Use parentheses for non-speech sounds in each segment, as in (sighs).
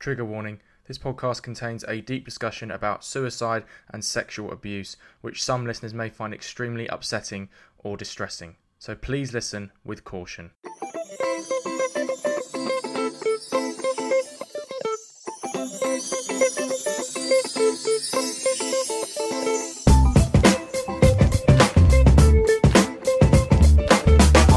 Trigger warning this podcast contains a deep discussion about suicide and sexual abuse, which some listeners may find extremely upsetting or distressing. So please listen with caution.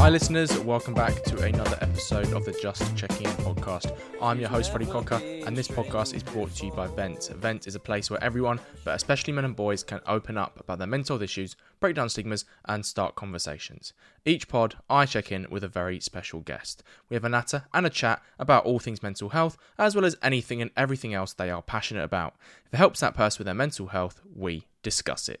Hi, listeners. Welcome back to another episode of the Just Checking In podcast. I'm your host, Freddie Cocker, and this podcast is brought to you by Vent. Vent is a place where everyone, but especially men and boys, can open up about their mental issues, break down stigmas, and start conversations. Each pod, I check in with a very special guest. We have a natter and a chat about all things mental health, as well as anything and everything else they are passionate about. If it helps that person with their mental health, we discuss it.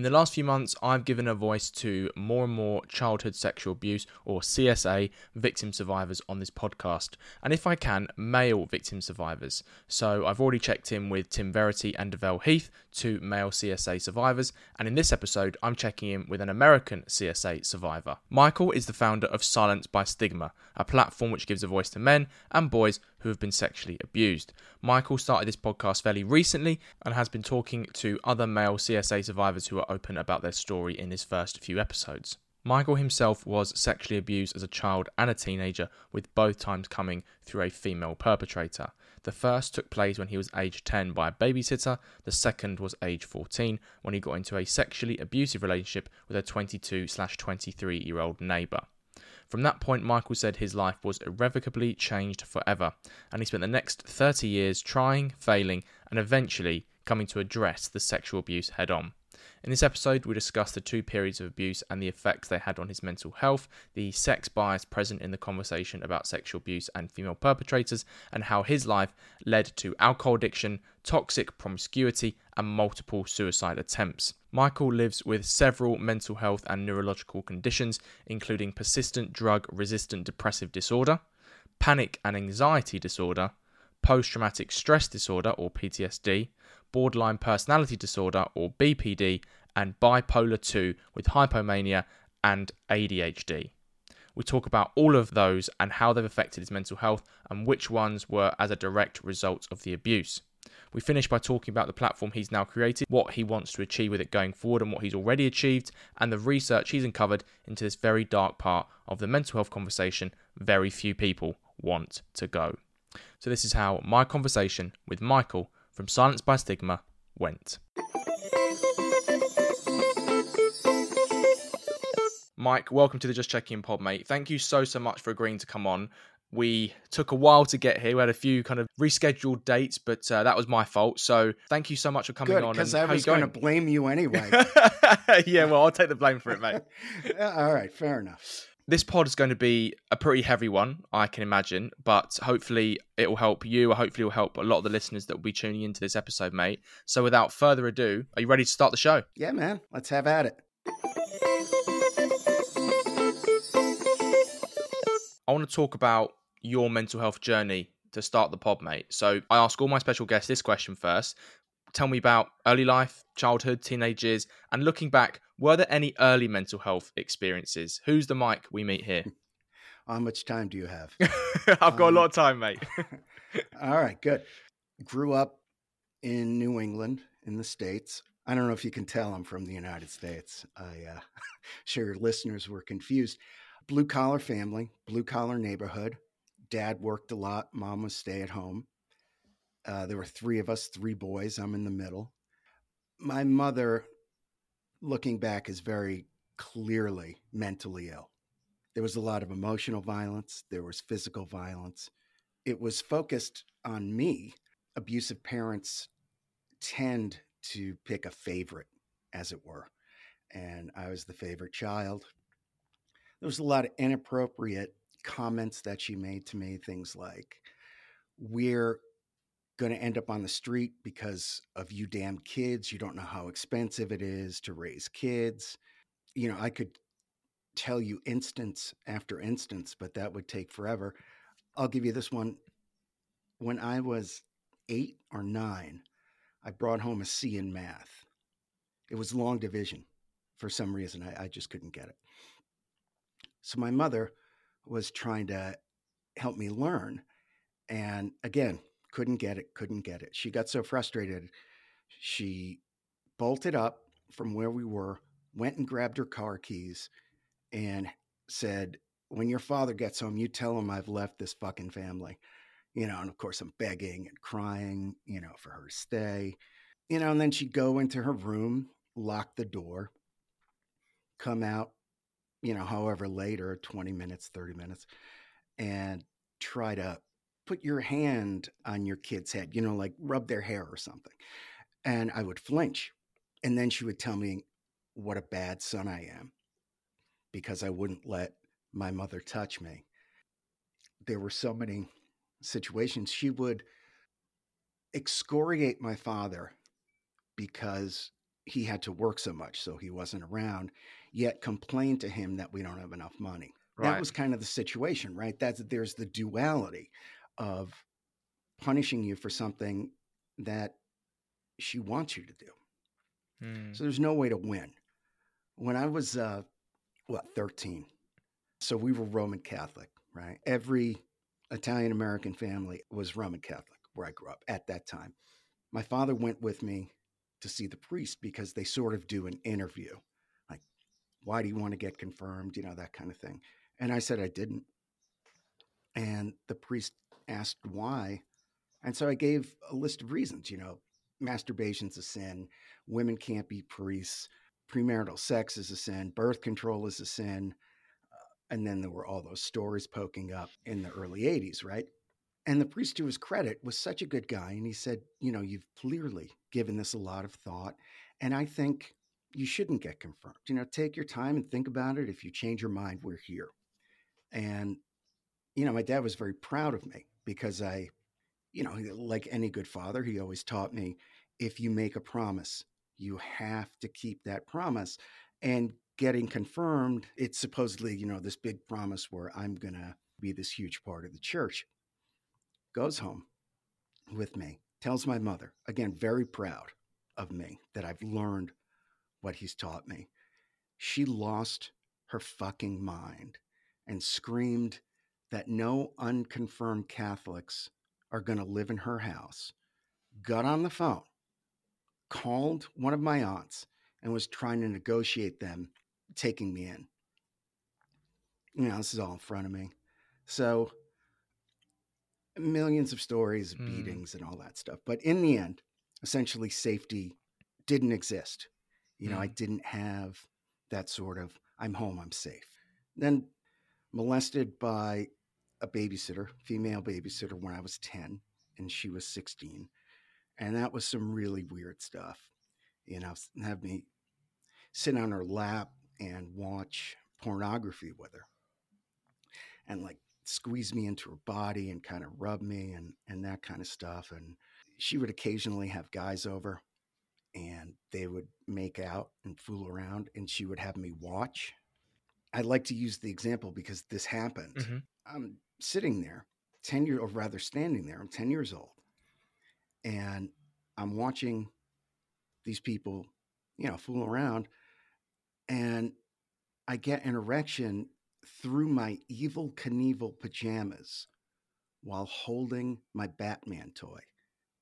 In the last few months, I've given a voice to more and more childhood sexual abuse, or CSA, victim survivors on this podcast, and if I can, male victim survivors. So I've already checked in with Tim Verity and Develle Heath, two male CSA survivors, and in this episode, I'm checking in with an American CSA survivor. Michael is the founder of Silenced by Stigma, a platform which gives a voice to men and boys who have been sexually abused. Michael started this podcast fairly recently and has been talking to other male CSA survivors who are open about their story in his first few episodes. Michael himself was sexually abused as a child and a teenager, with both times coming through a female perpetrator. The first took place when he was age 10 by a babysitter, the second was age 14 when he got into a sexually abusive relationship with a 22 23 year old neighbour. From that point, Michael said his life was irrevocably changed forever, and he spent the next 30 years trying, failing, and eventually coming to address the sexual abuse head on. In this episode, we discuss the two periods of abuse and the effects they had on his mental health, the sex bias present in the conversation about sexual abuse and female perpetrators, and how his life led to alcohol addiction, toxic promiscuity, and multiple suicide attempts. Michael lives with several mental health and neurological conditions, including persistent drug resistant depressive disorder, panic and anxiety disorder, post traumatic stress disorder or PTSD, borderline personality disorder or BPD, and bipolar 2 with hypomania and ADHD. We talk about all of those and how they've affected his mental health and which ones were as a direct result of the abuse. We finish by talking about the platform he's now created, what he wants to achieve with it going forward, and what he's already achieved, and the research he's uncovered into this very dark part of the mental health conversation very few people want to go. So, this is how my conversation with Michael from Silenced by Stigma went. Mike, welcome to the Just Checking Pod, mate. Thank you so, so much for agreeing to come on. We took a while to get here. We had a few kind of rescheduled dates, but uh, that was my fault. So thank you so much for coming Good, on. Because I was going to blame you anyway. (laughs) yeah, well, I'll take the blame for it, mate. (laughs) All right, fair enough. This pod is going to be a pretty heavy one, I can imagine, but hopefully it will help you. Hopefully, it will help a lot of the listeners that will be tuning into this episode, mate. So, without further ado, are you ready to start the show? Yeah, man. Let's have at it. I want to talk about your mental health journey to start the pod, mate. So, I ask all my special guests this question first. Tell me about early life, childhood, teenage years, and looking back, were there any early mental health experiences? Who's the Mike we meet here? (laughs) How much time do you have? (laughs) I've got um, a lot of time, mate. (laughs) all right, good. Grew up in New England in the States. I don't know if you can tell I'm from the United States. I uh, sure your listeners were confused. Blue collar family, blue collar neighborhood. Dad worked a lot. Mom was stay at home. Uh, there were three of us, three boys. I'm in the middle. My mother, looking back, is very clearly mentally ill. There was a lot of emotional violence, there was physical violence. It was focused on me. Abusive parents tend to pick a favorite, as it were. And I was the favorite child. There was a lot of inappropriate comments that she made to me, things like, We're going to end up on the street because of you damn kids. You don't know how expensive it is to raise kids. You know, I could tell you instance after instance, but that would take forever. I'll give you this one. When I was eight or nine, I brought home a C in math. It was long division. For some reason, I, I just couldn't get it. So my mother was trying to help me learn. And again, couldn't get it, couldn't get it. She got so frustrated, she bolted up from where we were, went and grabbed her car keys, and said, When your father gets home, you tell him I've left this fucking family. You know, and of course, I'm begging and crying, you know, for her to stay. You know, and then she'd go into her room, lock the door, come out, you know, however later, 20 minutes, 30 minutes, and try to put your hand on your kid's head, you know, like rub their hair or something. And I would flinch. And then she would tell me what a bad son I am because I wouldn't let my mother touch me. There were so many situations. She would excoriate my father because he had to work so much, so he wasn't around, yet complain to him that we don't have enough money. Right. That was kind of the situation, right? That's there's the duality of punishing you for something that she wants you to do. Mm. So there's no way to win. When I was uh, what 13, so we were Roman Catholic, right? Every Italian American family was Roman Catholic where I grew up at that time. My father went with me to see the priest because they sort of do an interview, like, why do you want to get confirmed? You know, that kind of thing. And I said I didn't. And the priest asked why. And so I gave a list of reasons, you know, masturbation's a sin, women can't be priests, premarital sex is a sin, birth control is a sin. Uh, and then there were all those stories poking up in the early 80s, right? And the priest, to his credit, was such a good guy. And he said, You know, you've clearly given this a lot of thought. And I think you shouldn't get confirmed. You know, take your time and think about it. If you change your mind, we're here. And, you know, my dad was very proud of me because I, you know, like any good father, he always taught me if you make a promise, you have to keep that promise. And getting confirmed, it's supposedly, you know, this big promise where I'm going to be this huge part of the church. Goes home with me, tells my mother, again, very proud of me that I've learned what he's taught me. She lost her fucking mind and screamed that no unconfirmed Catholics are going to live in her house, got on the phone, called one of my aunts, and was trying to negotiate them taking me in. You know, this is all in front of me. So, millions of stories, mm. beatings, and all that stuff. But in the end, essentially, safety didn't exist. You know, I hmm. didn't have that sort of, I'm home, I'm safe. Then molested by a babysitter, female babysitter, when I was 10 and she was 16. And that was some really weird stuff. You know, have me sit on her lap and watch pornography with her and like squeeze me into her body and kind of rub me and, and that kind of stuff. And she would occasionally have guys over and they would make out and fool around and she would have me watch I like to use the example because this happened. Mm-hmm. I'm sitting there, 10 years, or rather standing there, I'm 10 years old, and I'm watching these people, you know, fool around, and I get an erection through my Evel Knievel pajamas while holding my Batman toy.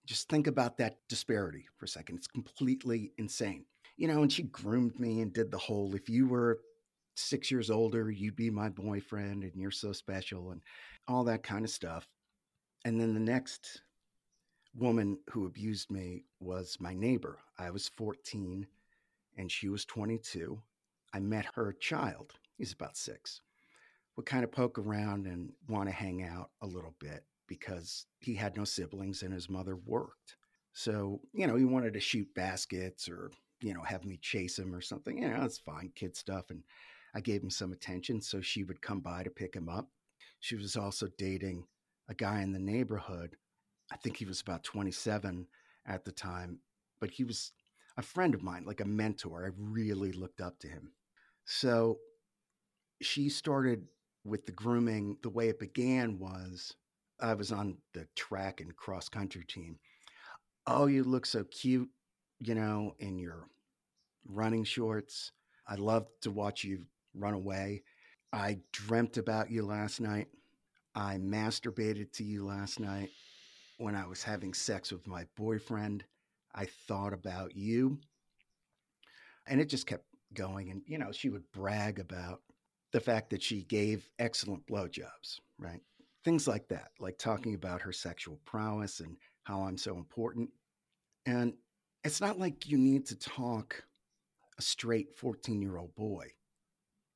Just think about that disparity for a second. It's completely insane. You know, and she groomed me and did the whole if you were six years older, you'd be my boyfriend and you're so special and all that kind of stuff. And then the next woman who abused me was my neighbor. I was 14 and she was 22. I met her child. He's about six. Would kind of poke around and want to hang out a little bit because he had no siblings and his mother worked. So, you know, he wanted to shoot baskets or, you know, have me chase him or something. You know, it's fine, kid stuff. And I gave him some attention, so she would come by to pick him up. She was also dating a guy in the neighborhood. I think he was about 27 at the time, but he was a friend of mine, like a mentor. I really looked up to him. So she started with the grooming. The way it began was I was on the track and cross country team. Oh, you look so cute, you know, in your running shorts. I love to watch you run away. I dreamt about you last night. I masturbated to you last night. When I was having sex with my boyfriend, I thought about you. And it just kept going. And, you know, she would brag about the fact that she gave excellent blowjobs, right? Things like that, like talking about her sexual prowess and how I'm so important. And it's not like you need to talk a straight 14 year old boy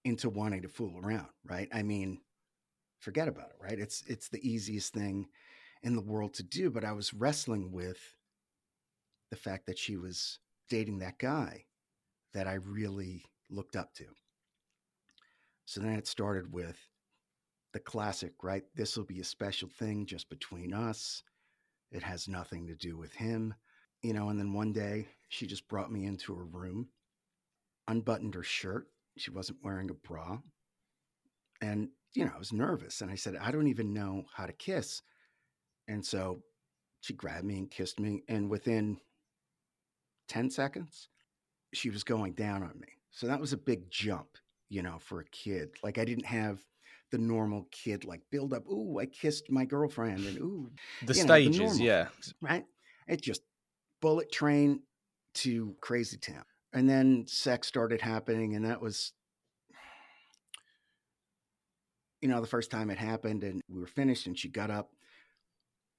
into wanting to fool around, right? I mean, forget about it, right? It's it's the easiest thing in the world to do, but I was wrestling with the fact that she was dating that guy that I really looked up to. So then it started with the classic, right? This will be a special thing just between us. It has nothing to do with him. You know, and then one day she just brought me into her room, unbuttoned her shirt. She wasn't wearing a bra. And, you know, I was nervous. And I said, I don't even know how to kiss. And so she grabbed me and kissed me. And within 10 seconds, she was going down on me. So that was a big jump, you know, for a kid. Like I didn't have the normal kid like build up. Ooh, I kissed my girlfriend, and ooh, the stages, know, the yeah, right. It just bullet train to crazy town, and then sex started happening, and that was, you know, the first time it happened, and we were finished, and she got up,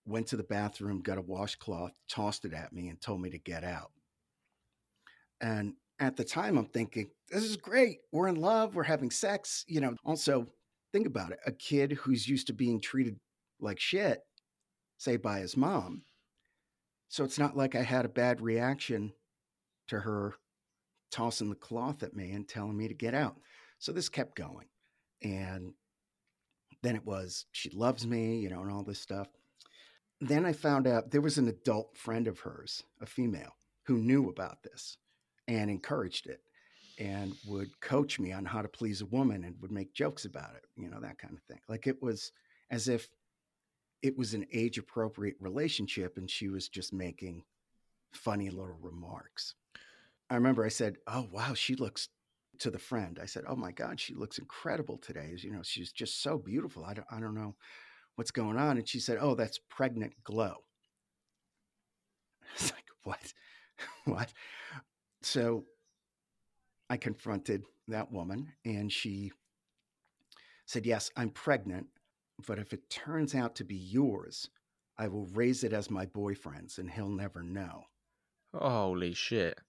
went to the bathroom, got a washcloth, tossed it at me, and told me to get out. And at the time, I'm thinking, this is great. We're in love. We're having sex. You know, also think about it a kid who's used to being treated like shit, say by his mom. So it's not like I had a bad reaction to her tossing the cloth at me and telling me to get out. So this kept going. And then it was, she loves me, you know, and all this stuff. Then I found out there was an adult friend of hers, a female, who knew about this and encouraged it and would coach me on how to please a woman and would make jokes about it, you know, that kind of thing. Like it was as if it was an age appropriate relationship and she was just making funny little remarks. I remember I said, Oh, wow, she looks to the friend. I said, Oh my God, she looks incredible today. You know, she's just so beautiful. I don't, I don't know what's going on. And she said, Oh, that's pregnant glow. (laughs) It's like, What? (laughs) what? So I confronted that woman and she said, Yes, I'm pregnant, but if it turns out to be yours, I will raise it as my boyfriend's and he'll never know. Holy shit.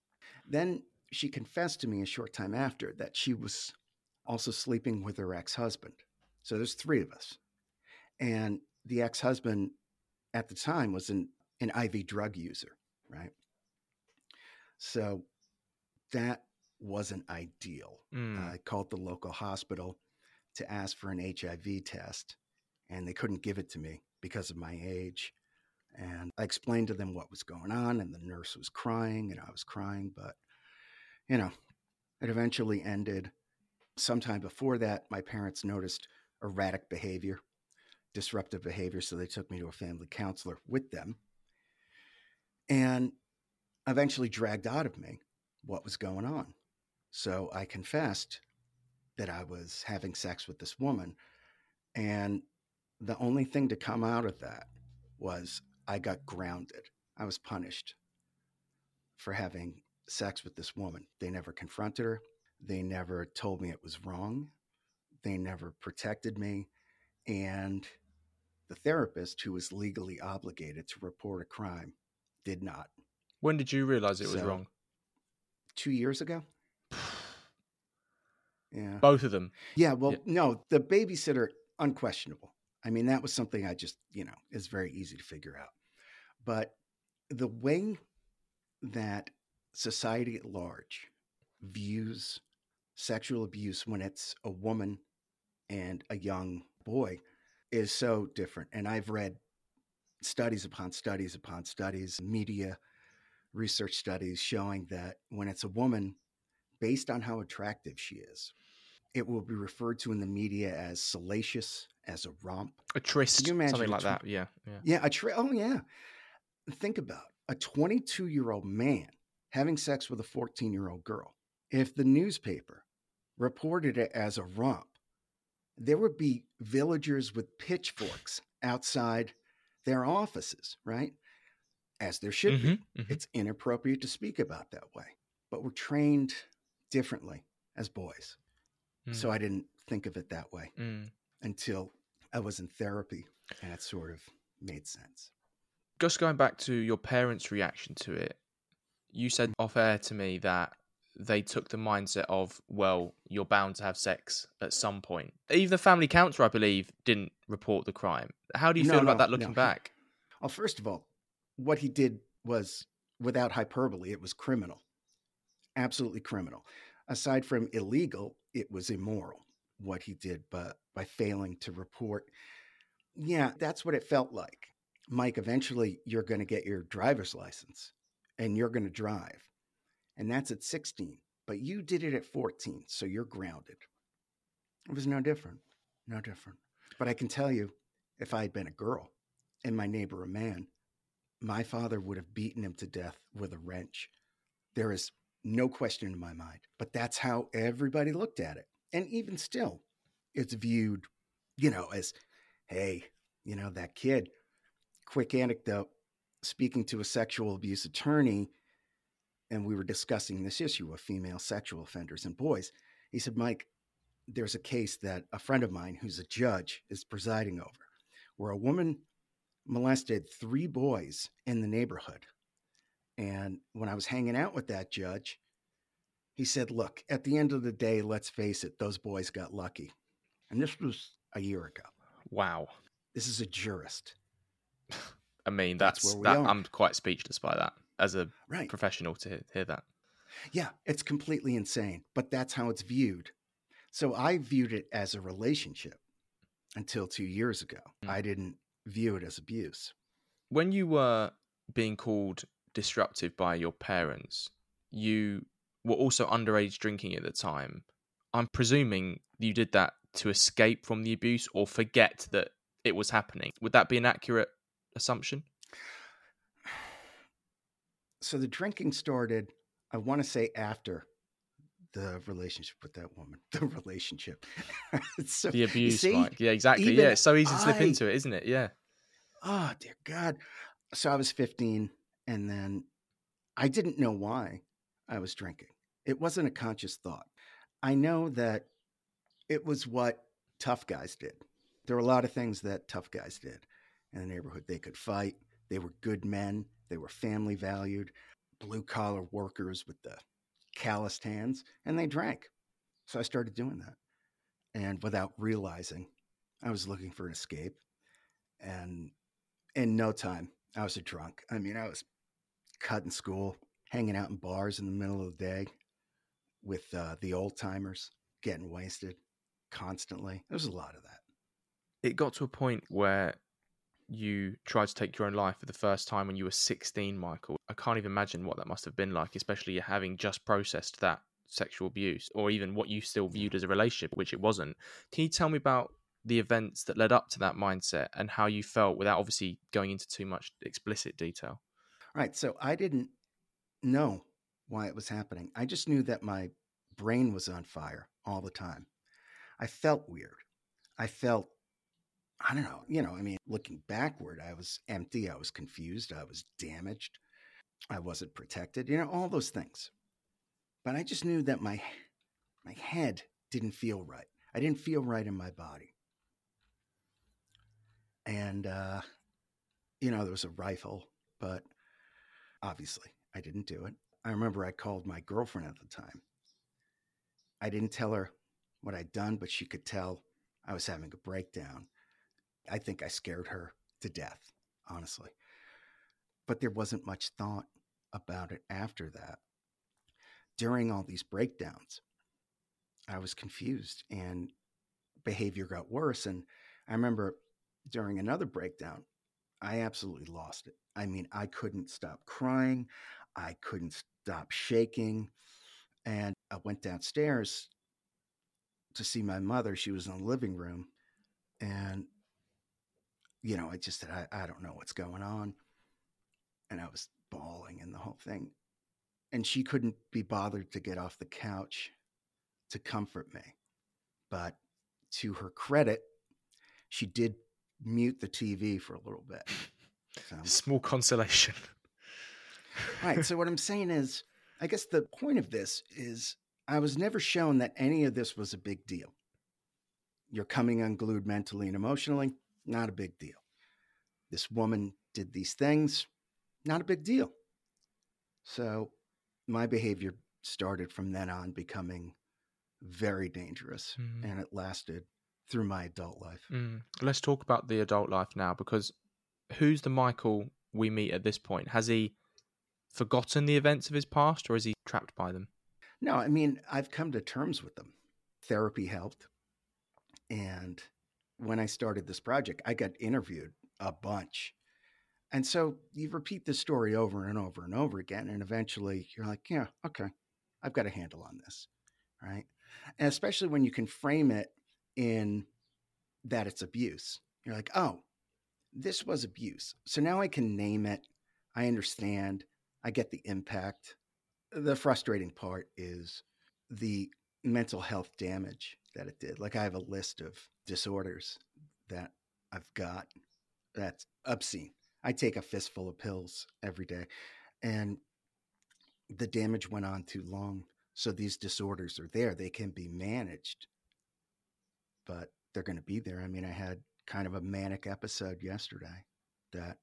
Then she confessed to me a short time after that she was also sleeping with her ex husband. So there's three of us. And the ex husband at the time was an, an IV drug user, right? So that wasn't ideal. Mm. I called the local hospital to ask for an HIV test, and they couldn't give it to me because of my age. And I explained to them what was going on, and the nurse was crying, and I was crying. But, you know, it eventually ended. Sometime before that, my parents noticed erratic behavior, disruptive behavior. So they took me to a family counselor with them. And eventually dragged out of me what was going on. So I confessed that I was having sex with this woman. And the only thing to come out of that was I got grounded. I was punished for having sex with this woman. They never confronted her. They never told me it was wrong. They never protected me. And the therapist, who was legally obligated to report a crime, did not. When did you realize it was wrong? two years ago. (sighs) yeah. Both of them. Yeah. Well, yeah. no, the babysitter, unquestionable. I mean, that was something I just, you know, is very easy to figure out. But the way that society at large views sexual abuse when it's a woman and a young boy is so different. And I've read studies upon studies upon studies, media research studies showing that when it's a woman, based on how attractive she is, it will be referred to in the media as salacious, as a romp. A tryst, something like tw- that. Yeah, yeah. Yeah, a tryst. Oh, yeah. Think about a 22 year old man having sex with a 14 year old girl. If the newspaper reported it as a romp, there would be villagers with pitchforks outside their offices, right? As there should be. Mhm, mhm. It's inappropriate to speak about that way, but we're trained differently as boys. So I didn't think of it that way Mm. until I was in therapy and it sort of made sense. Just going back to your parents' reaction to it, you said off air to me that they took the mindset of, well, you're bound to have sex at some point. Even the family counselor, I believe, didn't report the crime. How do you No, feel about that looking no. (laughs) back? Well, first of all, what he did was, without hyperbole, it was criminal. Absolutely criminal. Aside from illegal, it was immoral what he did but by failing to report. Yeah, that's what it felt like. Mike, eventually you're going to get your driver's license and you're going to drive. And that's at 16. But you did it at 14, so you're grounded. It was no different. No different. But I can tell you, if I had been a girl and my neighbor a man, my father would have beaten him to death with a wrench. There is no question in my mind. But that's how everybody looked at it. And even still, it's viewed, you know, as, hey, you know, that kid. Quick anecdote speaking to a sexual abuse attorney, and we were discussing this issue of female sexual offenders and boys. He said, Mike, there's a case that a friend of mine who's a judge is presiding over where a woman molested three boys in the neighborhood. And when I was hanging out with that judge, he said, Look, at the end of the day, let's face it, those boys got lucky. And this was a year ago. Wow. This is a jurist. I mean, That's that's, that. I'm quite speechless by that as a Right. professional to hear, hear that. Yeah, it's completely insane, but that's how it's viewed. So I viewed it as a relationship until two years ago. Mm. I didn't view it as abuse. When you were being called disruptive by your parents, you were also underage drinking at the time. I'm presuming you did that to escape from the abuse or forget that it was happening. Would that be an accurate assumption? (sighs) So the drinking started, I want to say, after the relationship with that woman. (laughs) The relationship. (laughs) so, The abuse, see, Mike. Yeah, exactly. Yeah, it's so easy to slip I- into it, isn't it? Yeah. oh dear God. So I was 15, and then I didn't know why I was drinking. It wasn't a conscious thought. I know that it was what tough guys did. There were a lot of things that tough guys did in the neighborhood. They could fight, they were good men, they were family valued, blue collar workers with the calloused hands, and they drank. So I started doing that. And without realizing, I was looking for an escape. And in no time, I was a drunk. I mean, I was cutting school, hanging out in bars in the middle of the day with uh, the old timers, getting wasted constantly. There was a lot of that. It got to a point where you tried to take your own life for the first time when you were 16, Michael. I can't even imagine what that must have been like, especially having just processed that sexual abuse or even what you still viewed as a relationship, which it wasn't. Can you tell me about the events that led up to that mindset and how you felt without obviously going into too much explicit detail? Right. So I didn't know why it was happening. I just knew that my brain was on fire all the time. I felt weird. I felt, I don't know, you know, I mean, looking backward, I was empty. I was confused. I was damaged. I wasn't protected, you know, all those things. But I just knew that my, my head didn't feel right. I didn't feel right in my body. And, uh, you know, there was a rifle, but obviously I didn't do it. I remember I called my girlfriend at the time. I didn't tell her what I'd done, but she could tell I was having a breakdown. I think I scared her to death, honestly. But there wasn't much thought about it after that. During all these breakdowns, I was confused and behavior got worse. And I remember during another breakdown, I absolutely lost it. I mean, I couldn't stop crying. I couldn't stop shaking. And I went downstairs to see my mother. She was in the living room. And, you know, I just said, I, I don't know what's going on. And I was bawling and the whole thing. And she couldn't be bothered to get off the couch to comfort me. But to her credit, she did mute the TV for a little bit. So. (laughs) Small consolation. right. So, what I'm (laughs) saying is, I guess the point of this is I was never shown that any of this was a big deal. You're coming unglued mentally and emotionally, not a big deal. This woman did these things, not a big deal. So, my behavior started from then on becoming very dangerous, mm. and it lasted through my adult life. Mm. Let's talk about the adult life now because who's the Michael we meet at this point? Has he forgotten the events of his past or is he trapped by them? No, I mean, I've come to terms with them. Therapy helped. And when I started this project, I got interviewed a bunch. And so you repeat the story over and over and over again. And eventually you're like, yeah, okay, I've got a handle on this. Right. And especially when you can frame it in that it's abuse. You're like, oh, this was abuse. So now I can name it. I understand. I get the impact. The frustrating part is the mental health damage that it did. Like I have a list of disorders that I've got that's obscene. I take a fistful of pills every day and the damage went on too long. So these disorders are there. They can be managed, but they're going to be there. I mean, I had kind of a manic episode yesterday that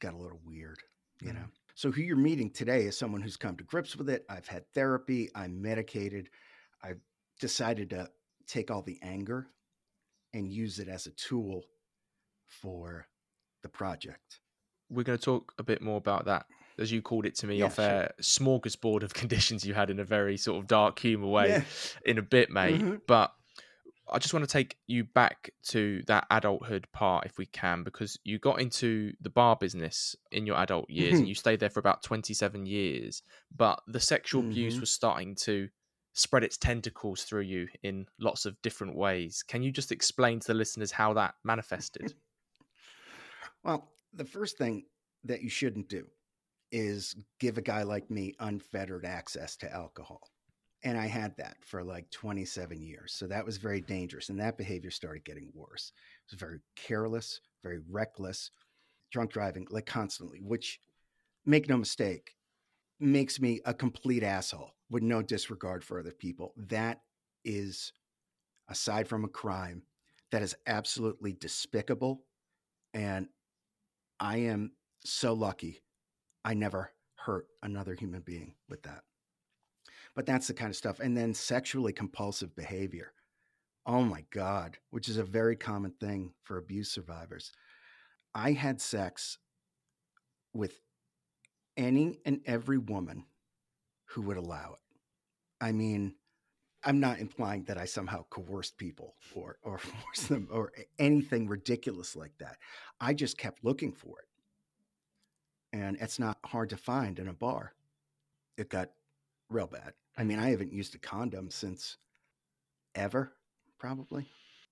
got a little weird, you mm-hmm. know. So who you're meeting today is someone who's come to grips with it. I've had therapy, I'm medicated. I've decided to take all the anger and use it as a tool for the project. We're going to talk a bit more about that, as you called it to me, yeah, off sure. a smorgasbord of (laughs) conditions you had in a very sort of dark humor way yeah. in a bit, mate. Mm-hmm. But I just want to take you back to that adulthood part, if we can, because you got into the bar business in your adult years mm-hmm. and you stayed there for about 27 years. But the sexual mm-hmm. abuse was starting to spread its tentacles through you in lots of different ways. Can you just explain to the listeners how that manifested? (laughs) well, the first thing that you shouldn't do is give a guy like me unfettered access to alcohol. And I had that for like 27 years. So that was very dangerous. And that behavior started getting worse. It was very careless, very reckless, drunk driving, like constantly, which, make no mistake, makes me a complete asshole with no disregard for other people. That is, aside from a crime, that is absolutely despicable. And I am so lucky I never hurt another human being with that. But that's the kind of stuff. And then sexually compulsive behavior. Oh my God, which is a very common thing for abuse survivors. I had sex with any and every woman who would allow it. I mean, I'm not implying that I somehow coerced people or or (laughs) forced them or anything ridiculous like that. I just kept looking for it. And it's not hard to find in a bar. It got real bad. I mean, I haven't used a condom since ever, probably.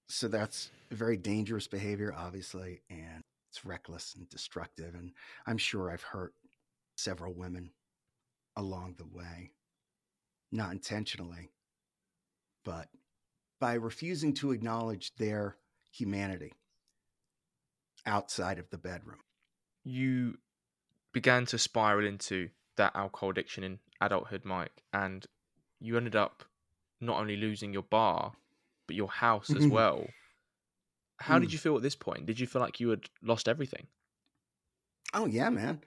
So that's very dangerous behavior, obviously, and it's reckless and destructive. And I'm sure I've hurt several women along the way, not intentionally, but by refusing to acknowledge their humanity outside of the bedroom. You began to spiral into that alcohol addiction in adulthood, Mike, and you ended up not only losing your bar, but your house as mm-hmm. well. How mm. did you feel at this point? Did you feel like you had lost everything? Oh yeah, man.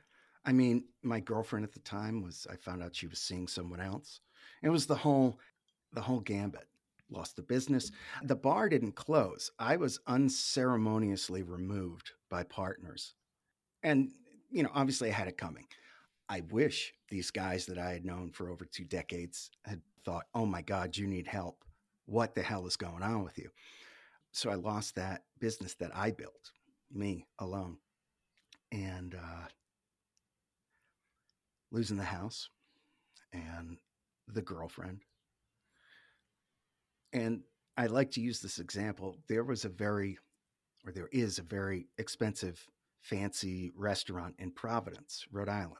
I mean, my girlfriend at the time was I found out she was seeing someone else. It was the whole the whole gambit. Lost the business. The bar didn't close. I was unceremoniously removed by partners. And you know, obviously I had it coming. I wish these guys that I had known for over two decades had thought, oh my God, you need help. What the hell is going on with you? So I lost that business that I built, me alone. And uh, losing the house and the girlfriend. And I like to use this example. There was a very, or there is a very expensive, fancy restaurant in Providence, Rhode Island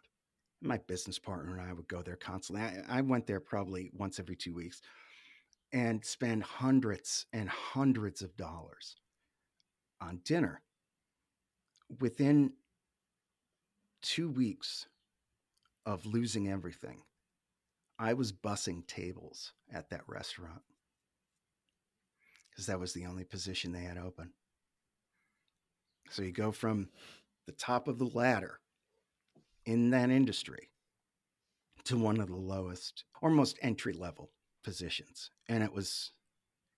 my business partner and I would go there constantly. I, I, went there probably once every two weeks. and spend hundreds and hundreds of dollars on dinner. Within two weeks of losing everything, I was bussing tables at that restaurant because that was the only position they had open. So you go from the top of the ladder in that industry to one of the lowest or most entry level positions. And it was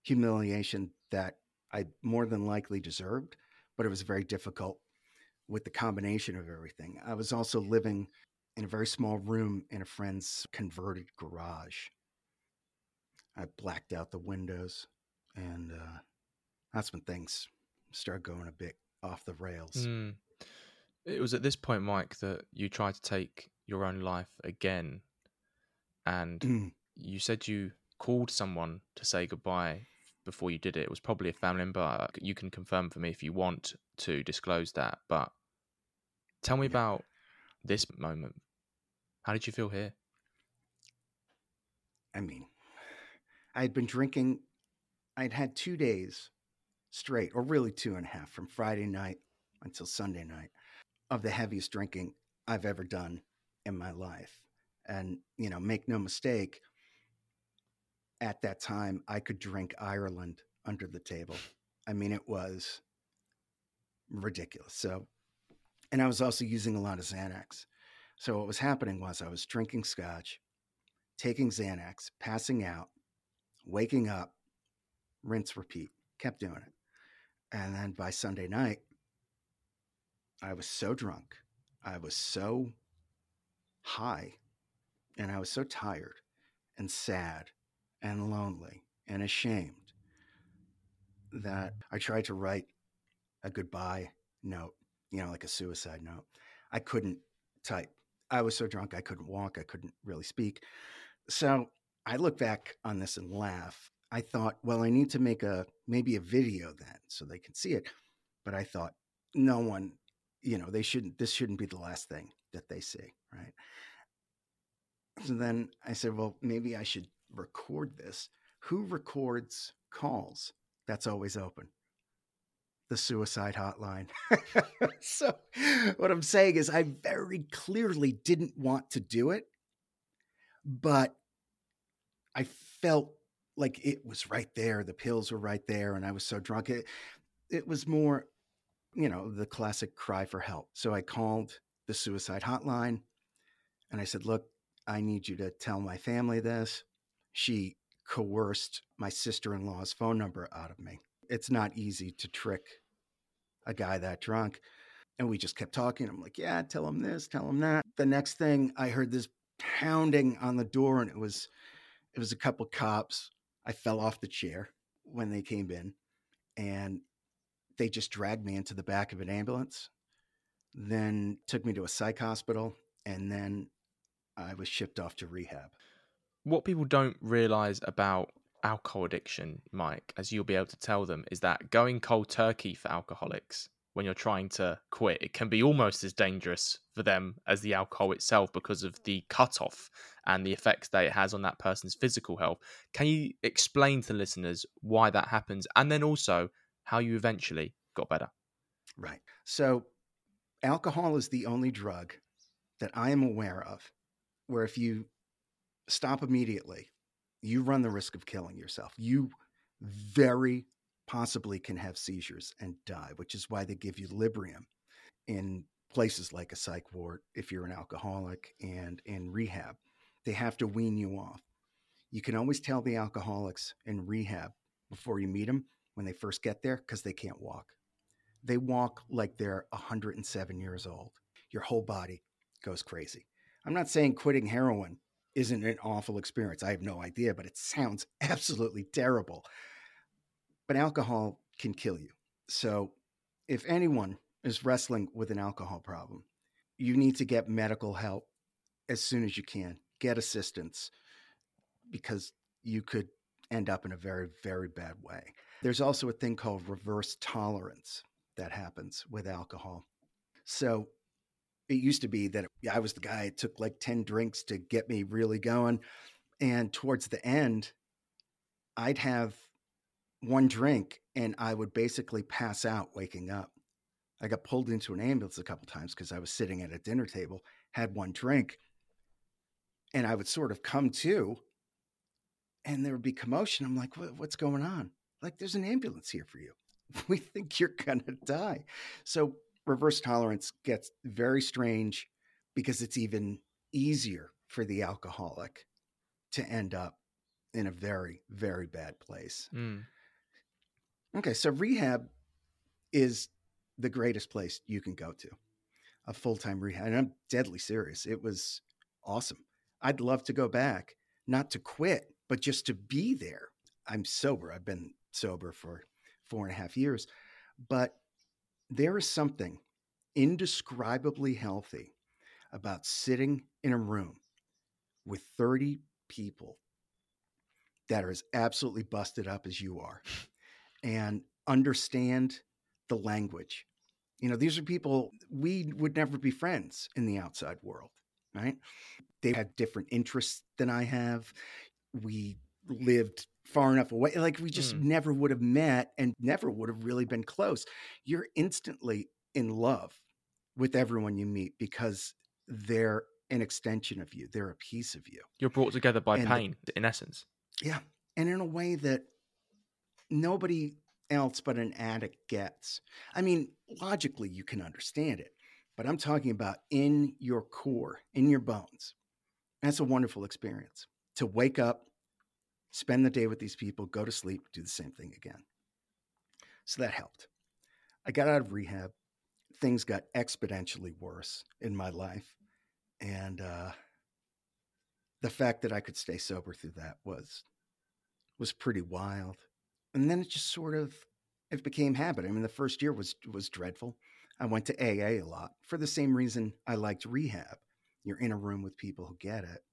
humiliation that I more than likely deserved, but it was very difficult with the combination of everything. I was also living in a very small room in a friend's converted garage. I blacked out the windows, and uh, that's when things started going a bit off the rails. Mm. It was at this point, Mike, that you tried to take your own life again, and Mm. you said you called someone to say goodbye before you did it. It was probably a family member. You can confirm for me if you want to disclose that. But tell me about this moment. How did you feel here? I mean, I had been drinking, I'd had two days straight, or really two and a half, from Friday night until Sunday night, of the heaviest drinking I've ever done in my life. And, you know, make no mistake, at that time, I could drink Ireland under the table. I mean, it was ridiculous. So, and I was also using a lot of Xanax. So, what was happening was I was drinking scotch, taking Xanax, passing out, waking up, rinse, repeat, kept doing it. And then by Sunday night, I was so drunk. I was so high and I was so tired and sad and lonely and ashamed that I tried to write a goodbye note, you know, like a suicide note. I couldn't type. I was so drunk I couldn't walk. I couldn't really speak. So I look back on this and laugh. I thought, well, I need to make a maybe a video then so they can see it. But I thought, no one, you know, they shouldn't, this shouldn't be the last thing that they see, right? So then I said, well, maybe I should record this. Who records calls? That's always open. The suicide hotline. (laughs) so, what I'm saying is, I very clearly didn't want to do it, but I felt like it was right there. The pills were right there, and I was so drunk. It, it was more, you know, the classic cry for help. So I called the suicide hotline and I said, Look, I need you to tell my family this. She coerced my sister in law's phone number out of me. It's not easy to trick a guy that drunk. And we just kept talking. I'm like, Yeah, tell him this, tell him that. The next thing I heard this pounding on the door, and it was it was a couple cops. I fell off the chair when they came in, and they just dragged me into the back of an ambulance, then took me to a psych hospital, and then I was shipped off to rehab. What people don't realize about alcohol addiction, Mike, as you'll be able to tell them, is that going cold turkey for alcoholics when you're trying to quit, it can be almost as dangerous for them as the alcohol itself because of the cutoff and the effects that it has on that person's physical health. Can you explain to listeners why that happens and then also how you eventually got better? Right. So, alcohol is the only drug that I am aware of where if you stop immediately, you run the risk of killing yourself. You very possibly can have seizures and die, which is why they give you Librium in places like a psych ward if you're an alcoholic and in rehab. They have to wean you off. You can always tell the alcoholics in rehab before you meet them when they first get there because they can't walk. They walk like they're 107 years old. Your whole body goes crazy. I'm not saying quitting heroin isn't an awful experience. I have no idea, but it sounds (laughs) absolutely terrible. But alcohol can kill you. So if anyone is wrestling with an alcohol problem, you need to get medical help as soon as you can. Get assistance because you could end up in a very, very bad way. There's also a thing called reverse tolerance that happens with alcohol. So it used to be that I was the guy, it took like 10 drinks to get me really going. And towards the end, I'd have one drink and I would basically pass out waking up. I got pulled into an ambulance a couple times because I was sitting at a dinner table, had one drink, and I would sort of come to, and there would be commotion. I'm like, what's going on? Like, there's an ambulance here for you. (laughs) We think you're going to die. So, reverse tolerance gets very strange because it's even easier for the alcoholic to end up in a very, very bad place. Mm. Okay, so rehab is the greatest place you can go to a full time rehab. And I'm deadly serious. It was awesome. I'd love to go back, not to quit, but just to be there. I'm sober. I've been sober for four and a half years. But there is something indescribably healthy about sitting in a room with 30 people that are as absolutely busted up as you are and understand the language. You know, these are people we would never be friends in the outside world, right? They had different interests than I have. We lived far enough away. Like we just Mm. never would have met and never would have really been close. You're instantly in love with everyone you meet because they're an extension of you, they're a piece of you. You're brought together by And the- pain, in essence. Yeah. And in a way that nobody else but an addict gets. I mean, logically, you can understand it, but I'm talking about in your core, in your bones. That's a wonderful experience to wake up, spend the day with these people, go to sleep, do the same thing again. So that helped. I got out of rehab. Things got exponentially worse in my life. And uh, the fact that I could stay sober through that was was pretty wild. And then it just sort of it became habit. I mean, the first year was was dreadful. I went to AA a lot for the same reason I liked rehab. You're in a room with people who get it.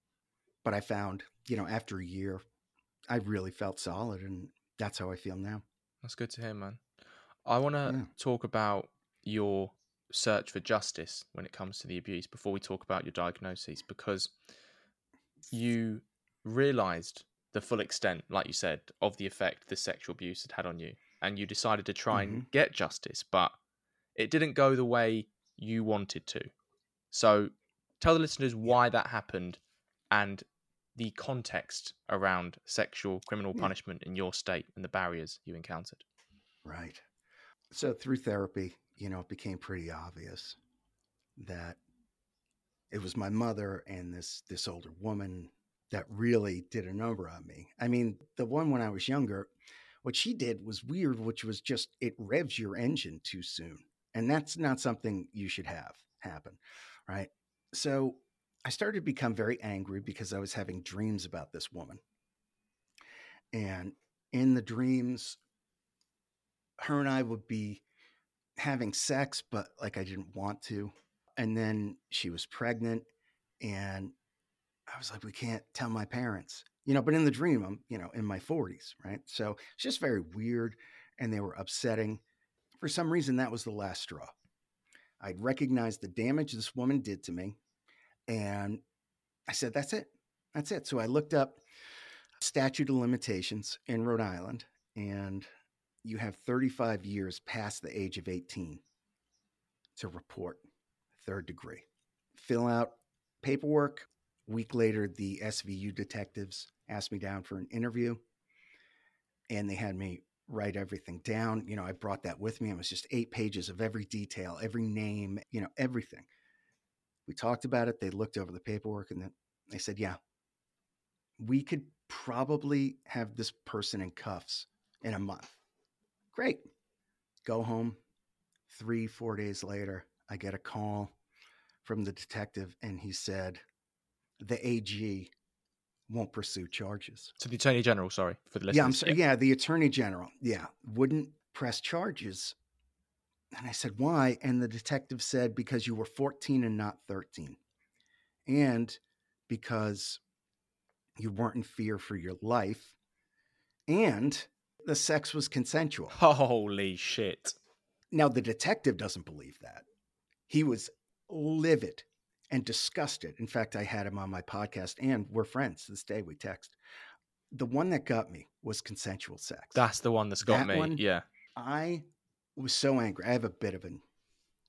But I found, you know, after a year, I really felt solid and that's how I feel now. That's good to hear, man. I want to Yeah. talk about your search for justice when it comes to the abuse before we talk about your diagnoses because you realized the full extent, like you said, of the effect the sexual abuse had had on you. And you decided to try and mm-hmm. get justice, but it didn't go the way you wanted to. So tell the listeners why that happened and the context around sexual criminal punishment in your state and the barriers you encountered. Right. So through therapy, you know, it became pretty obvious that it was my mother and this this older woman that really did a number on me. I mean, the one when I was younger, what she did was weird, which was just it revs your engine too soon. And that's not something you should have happen, right? So I started to become very angry because I was having dreams about this woman. And in the dreams, her and I would be having sex, but like I didn't want to. And then she was pregnant, and I was like, we can't tell my parents, you know. But in the dream, I'm, you know, in my 40s, right? So it's just very weird, and they were upsetting. For some reason, that was the last straw. I'd recognized the damage this woman did to me, and I said, that's it. That's it. So I looked up statute of limitations in Rhode Island, and you have 35 years past the age of 18 to report third degree. Fill out paperwork. Week later, the SVU detectives asked me down for an interview, and they had me write everything down. You know, I brought that with me. It was just eight pages of every detail, every name, you know, everything. We talked about it. They looked over the paperwork, and then they said, "Yeah, we could probably have this person in cuffs in a month." Great. Go home. Three, four days later, I get a call from the detective, and he said, the AG won't pursue charges. So the Attorney General, sorry for the listeners. Yeah, I'm sorry. Yeah, the Attorney General. Yeah, wouldn't press charges. And I said, why? And the detective said, because you were 14 and not 13. And because you weren't in fear for your life. And the sex was consensual. Holy shit! Now, the detective doesn't believe that. He was livid and disgusted. In fact, I had him on my podcast, and we're friends to this day. We text. the one that got me was consensual sex. That's the one that's got That me. one- Yeah. I was so angry. I have a bit of an,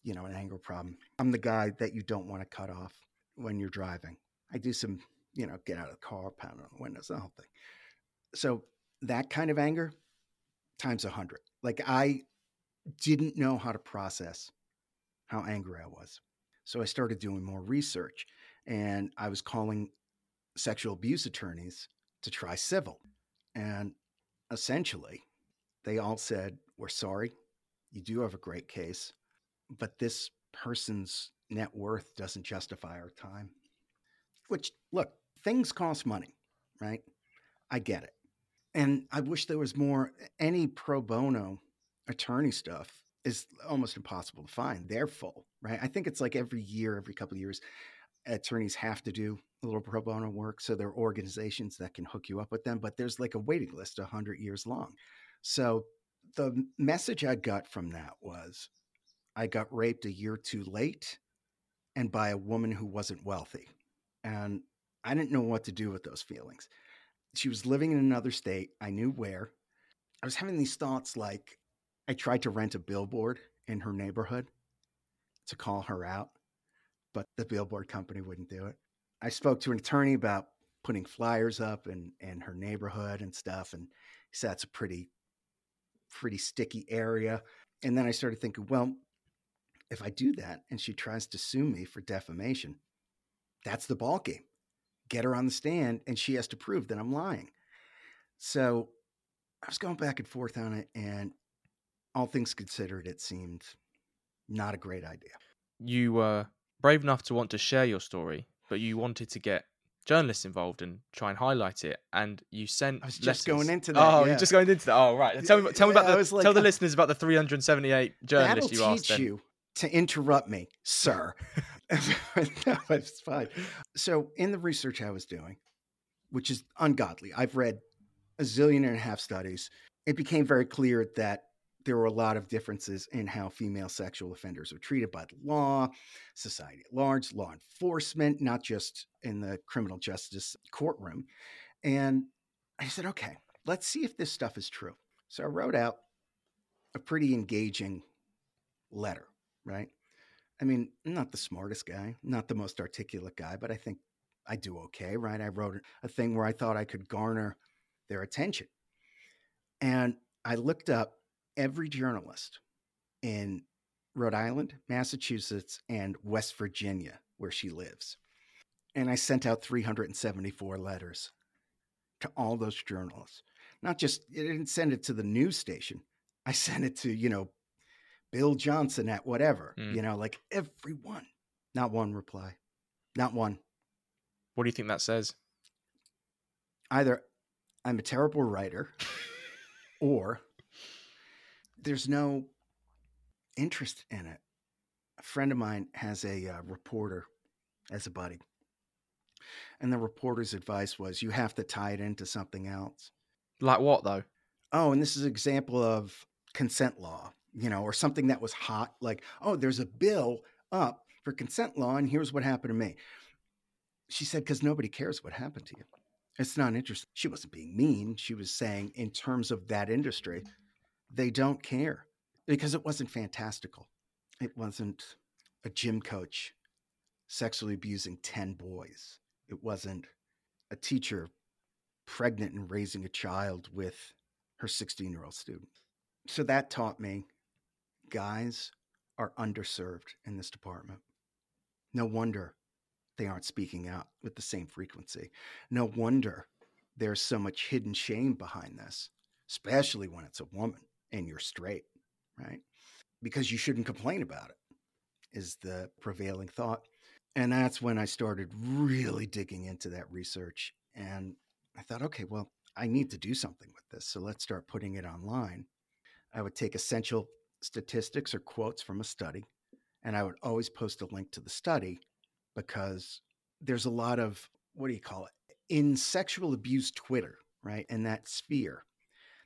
you know, an anger problem. I'm the guy that you don't want to cut off when you're driving. I do some, you know, get out of the car, pound on the windows, the whole thing. So that kind of anger times a hundred. Like I didn't know how to process how angry I was. So I started doing more research and I was calling sexual abuse attorneys to try civil. And essentially, they all said, We're sorry. You do have a great case, but this person's net worth doesn't justify our time. Which, look, things cost money, right? I get it. And I wish there was more, any pro bono attorney stuff is almost impossible to find. They're full, right? I think it's like every year, every couple of years, attorneys have to do a little pro bono work. So there are organizations that can hook you up with them, but there's like a waiting list 100 years long. So the message I got from that was I got raped a year too late and by a woman who wasn't wealthy. And I didn't know what to do with those feelings. She was living in another state. I knew where. I was having these thoughts like I tried to rent a billboard in her neighborhood to call her out, but the billboard company wouldn't do it. I spoke to an attorney about putting flyers up in, in her neighborhood and stuff, and he said it's a pretty, pretty sticky area. And then I started thinking, well, if I do that and she tries to sue me for defamation, that's the ball game. Get her on the stand, and she has to prove that I'm lying. So I was going back and forth on it, and all things considered, it seemed not a great idea. You were brave enough to want to share your story, but you wanted to get journalists involved and try and highlight it. And you sent. I was just going into that, Oh, yeah. you're just going into that. Oh, right. Tell me. Tell me about the. like, tell the uh, listeners about the 378 journalists That'll you asked. teach you to interrupt me, sir. (laughs) (laughs) no, it's fine. So, in the research I was doing, which is ungodly, I've read a zillion and a half studies. It became very clear that there were a lot of differences in how female sexual offenders are treated by the law, society at large, law enforcement, not just in the criminal justice courtroom. And I said, okay, let's see if this stuff is true. So I wrote out a pretty engaging letter, right? I mean, I'm not the smartest guy, not the most articulate guy, but I think I do okay, right? I wrote a thing where I thought I could garner their attention. And I looked up every journalist in Rhode Island, Massachusetts, and West Virginia, where she lives. And I sent out 374 letters to all those journalists. Not just, I didn't send it to the news station. I (laughs) sent it to, you know, Bill Johnson at whatever, Mm. you know, like everyone. Not one reply. Not one. What do you think that says? Either I'm a terrible writer (laughs) or there's no interest in it. A friend of mine has a uh, reporter as a buddy. And the reporter's advice was you have to tie it into something else. Like what though? oh, and this is an example of consent law, you know, or something that was hot, like, oh, there's a bill up for consent law, and here's what happened to me. She said, because nobody cares what happened to you. It's not interesting. She wasn't being mean. She was saying, in terms of that industry, they don't care because it wasn't fantastical. It wasn't a gym coach sexually abusing 10 boys. It wasn't a teacher pregnant and raising a child with her 16 year old student. So that taught me guys are underserved in this department. No wonder they aren't speaking out with the same frequency. No wonder there's so much hidden shame behind this, especially when it's a woman and you're straight, right? Because you shouldn't complain about it, is the prevailing thought. And that's when I started really digging into that research. And I thought, okay, well, I need to do something with this. So let's start putting it online. I would take essential statistics or quotes from a study, and I would always post a link to the study because there's a lot of, what do you call it? In sexual abuse Twitter, right? In that sphere,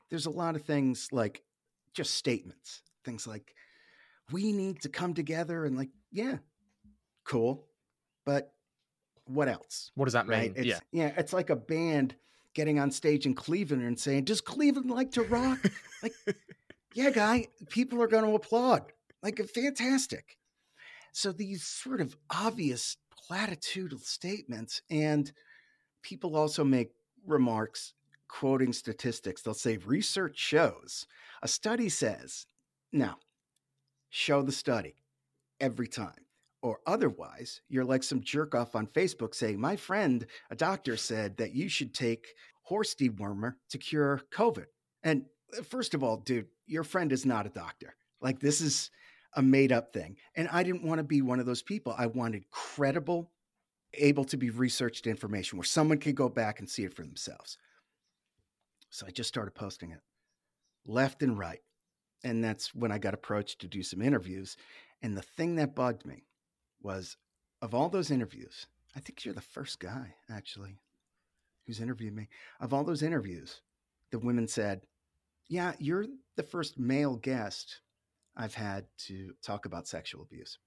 there's a lot of things like just statements, things like, we need to come together and, like, yeah, cool. But what else? What does that mean? It's, yeah. yeah, it's like a band getting on stage in Cleveland and saying, Does Cleveland like to rock? like, yeah, guy, people are going to applaud. Like, fantastic. So these sort of obvious platitudinal statements, and people also make remarks quoting statistics. They'll say, research shows, a study says, now, show the study every time. Or otherwise, you're like some jerk off on Facebook saying, My friend, a doctor, said that you should take horse dewormer to cure COVID. And uh, first of all, dude, your friend is not a doctor. Like, this is a made up thing. And I didn't want to be one of those people. I wanted credible, able to be researched information where someone could go back and see it for themselves. So I just started posting it left and right. And that's when I got approached to do some interviews. And the thing that bugged me was of all those interviews, I think you're the first guy actually who's interviewed me. Of all those interviews, the women said, Yeah, you're the first male guest I've had to talk about sexual abuse.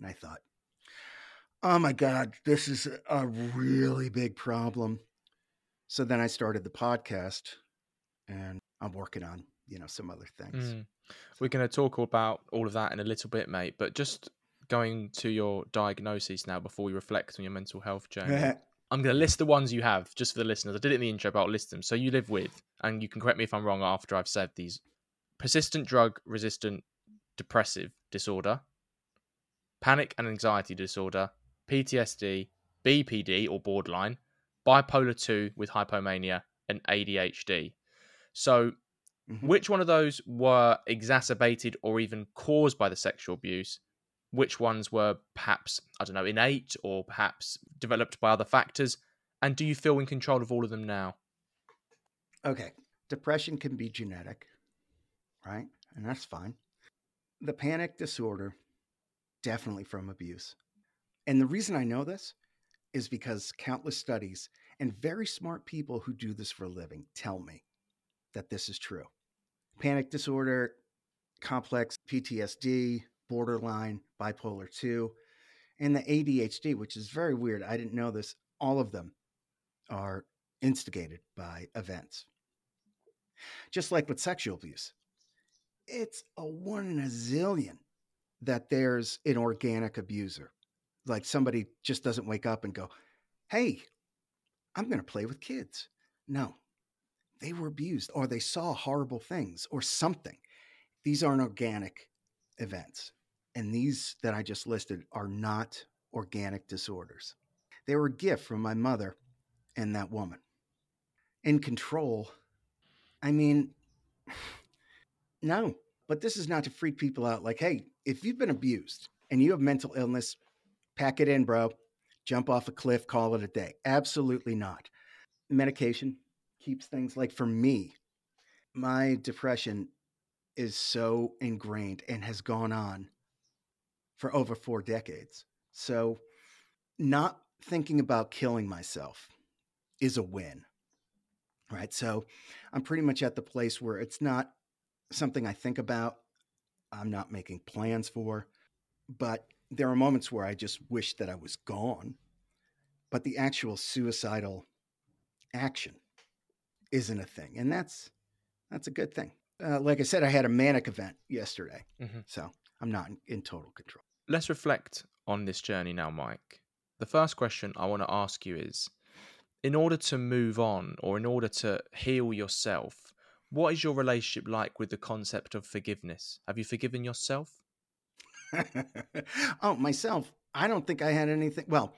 And I thought, Oh my God, this is a really big problem. So then I started the podcast and I'm working on, you know, some other things. Mm. We're going to talk about all of that in a little bit, mate. But just going to your diagnosis now before we reflect on your mental health journey. (laughs) I'm going to list the ones you have just for the listeners. I did it in the intro, but I'll list them. So you live with, and you can correct me if I'm wrong after I've said these persistent drug resistant depressive disorder, panic and anxiety disorder, PTSD, BPD or borderline, bipolar 2 with hypomania, and ADHD. So, mm-hmm. which one of those were exacerbated or even caused by the sexual abuse? which ones were perhaps, I don't know, innate or perhaps developed by other factors? And do you feel in control of all of them now? Okay. Depression can be genetic, right? And that's fine. The panic disorder, definitely from abuse. And the reason I know this is because countless studies and very smart people who do this for a living tell me that this is true. Panic disorder, complex PTSD, borderline, bipolar 2, and the ADHD, which is very weird. I didn't know this. All of them are instigated by events. Just like with sexual abuse, it's a one in a zillion that there's an organic abuser. Like somebody just doesn't wake up and go, Hey, I'm going to play with kids. No, they were abused or they saw horrible things or something. These aren't organic events. And these that I just listed are not organic disorders. They were a gift from my mother and that woman. In control, I mean, (sighs) no, but this is not to freak people out. Like, hey, if you've been abused and you have mental illness, pack it in, bro. Jump off a cliff, call it a day. Absolutely not. Medication keeps things like for me, my depression is so ingrained and has gone on for over four decades. So, not thinking about killing myself is a win. Right. So, I'm pretty much at the place where it's not something I think about, I'm not making plans for, but there are moments where I just wish that I was gone. But the actual suicidal action isn't a thing. And that's that's a good thing. Uh, like I said, I had a manic event yesterday. Mm-hmm. So I'm not in, in total control let's reflect on this journey now, Mike. The first question I want to ask you is in order to move on or in order to heal yourself, what is your relationship like with the concept of forgiveness? Have you forgiven yourself? (laughs) oh, myself. I don't think I had anything. Well,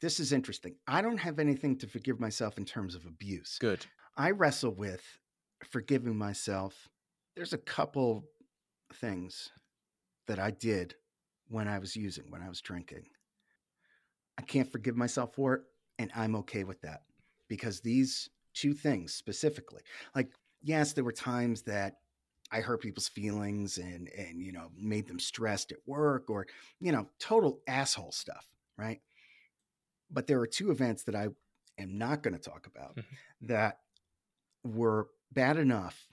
this is interesting. I don't have anything to forgive myself in terms of abuse. Good. I wrestle with forgiving myself. There's a couple things that I did when I was using, when I was drinking. I can't forgive myself for it, and I'm okay with that because these two things specifically, like, yes, there were times that I hurt people's feelings and and you know made them stressed at work or you know total asshole stuff, right? But there are two events that I am not going to talk about mm-hmm. that were bad enough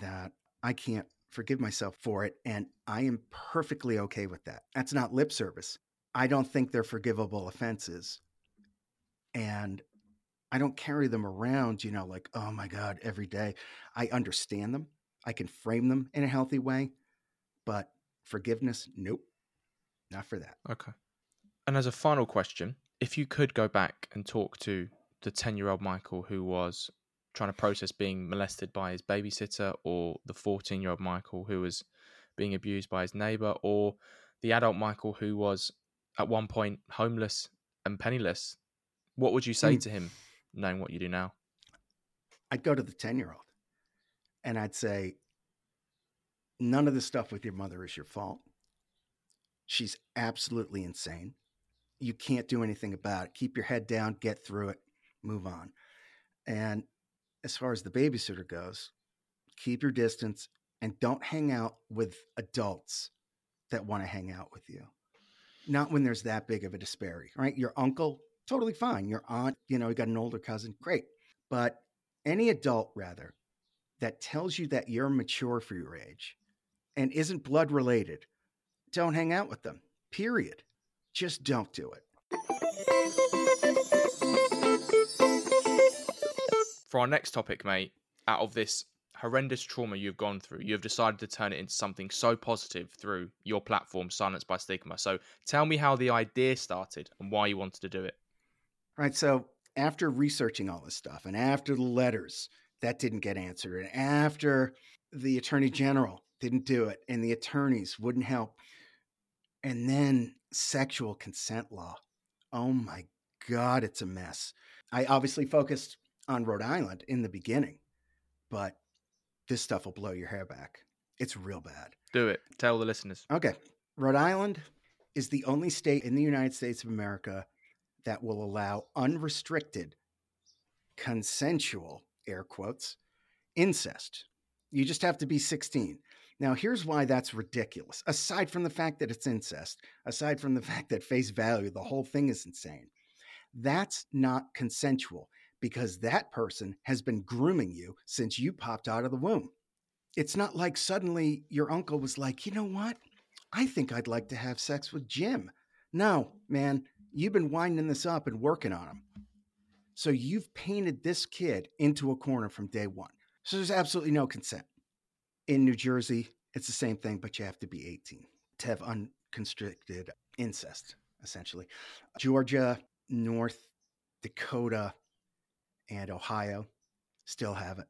that I can't forgive myself for it. And I am perfectly okay with that. That's not lip service. I don't think they're forgivable offenses. And I don't carry them around, you know, like, oh my God, every day. I understand them. I can frame them in a healthy way. But forgiveness, nope, not for that. Okay. And as a final question, if you could go back and talk to the 10 year old Michael who was trying to process being molested by his babysitter, or the 14 year old Michael who was being abused by his neighbor, or the adult Michael who was at one point homeless and penniless, what would you say mm. to him, knowing what you do now? I'd go to the 10 year old and I'd say, none of the stuff with your mother is your fault. She's absolutely insane. You can't do anything about it. Keep your head down, get through it, move on. And as far as the babysitter goes, keep your distance and don't hang out with adults that want to hang out with you. Not when there's that big of a disparity, right? Your uncle, totally fine. Your aunt, you know, you got an older cousin, great. But any adult, rather, that tells you that you're mature for your age and isn't blood related, don't hang out with them, period. Just don't do it. For our next topic, mate, out of this horrendous trauma you've gone through, you've decided to turn it into something so positive through your platform, Silenced by Stigma. So tell me how the idea started and why you wanted to do it. Right. So after researching all this stuff and after the letters that didn't get answered, and after the attorney general didn't do it and the attorneys wouldn't help, and then sexual consent law. Oh my God, it's a mess. I obviously focused on Rhode Island in the beginning, but this stuff will blow your hair back. It's real bad. Do it. Tell the listeners. Okay. Rhode Island is the only state in the United States of America that will allow unrestricted, consensual, air quotes, incest. You just have to be 16. Now, here's why that's ridiculous. Aside from the fact that it's incest, aside from the (laughs) fact that face value, the whole thing is insane. That's not consensual because that person has been grooming you since you popped out of the womb. It's not like suddenly your uncle was like, you know what? I think I'd like to have sex with Jim. No, man, you've been winding this up and working on him. So you've painted this kid into a corner from day one. So there's absolutely no consent. In New Jersey, it's the same thing, but you have to be 18 to have unconstricted incest, essentially. Georgia, North Dakota, and Ohio still have it.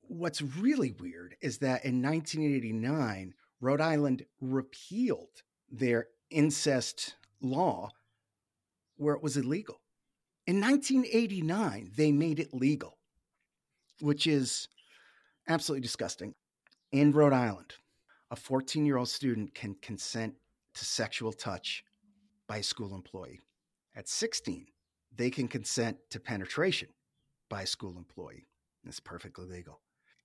What's really weird is that in 1989, Rhode Island repealed their incest law where it was illegal. In 1989, they made it legal, which is absolutely disgusting. In Rhode Island, a 14 year old student can consent to sexual touch by a school employee. At 16, they can consent to penetration by a school employee. It's perfectly legal.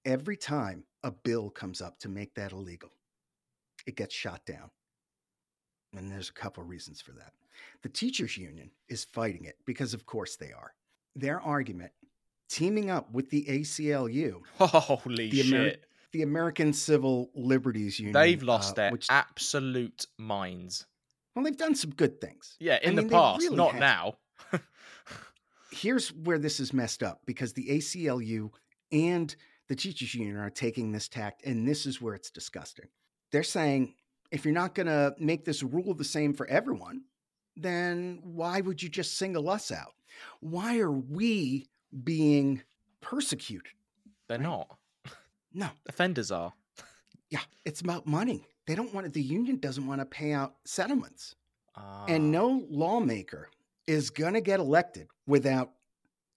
Every time a bill comes up to make that illegal, it gets shot down. And there's a couple of reasons for that. The teachers union is fighting it because of course they are. Their argument teaming up with the ACLU. Holy the shit. the American Civil Liberties Union. They've lost uh, their which, absolute minds. Well, they've done some good things. Yeah, in I the past, really not have. now (laughs) here's where this is messed up because the ACLU and the teachers union are taking this tact, and this is where it's disgusting. They're saying if you're not going to make this rule the same for everyone, then why would you just single us out? Why are we being persecuted? They're right? not. No. (laughs) Offenders are. Yeah, it's about money. They don't want it. The union doesn't want to pay out settlements. Uh... And no lawmaker is going to get elected without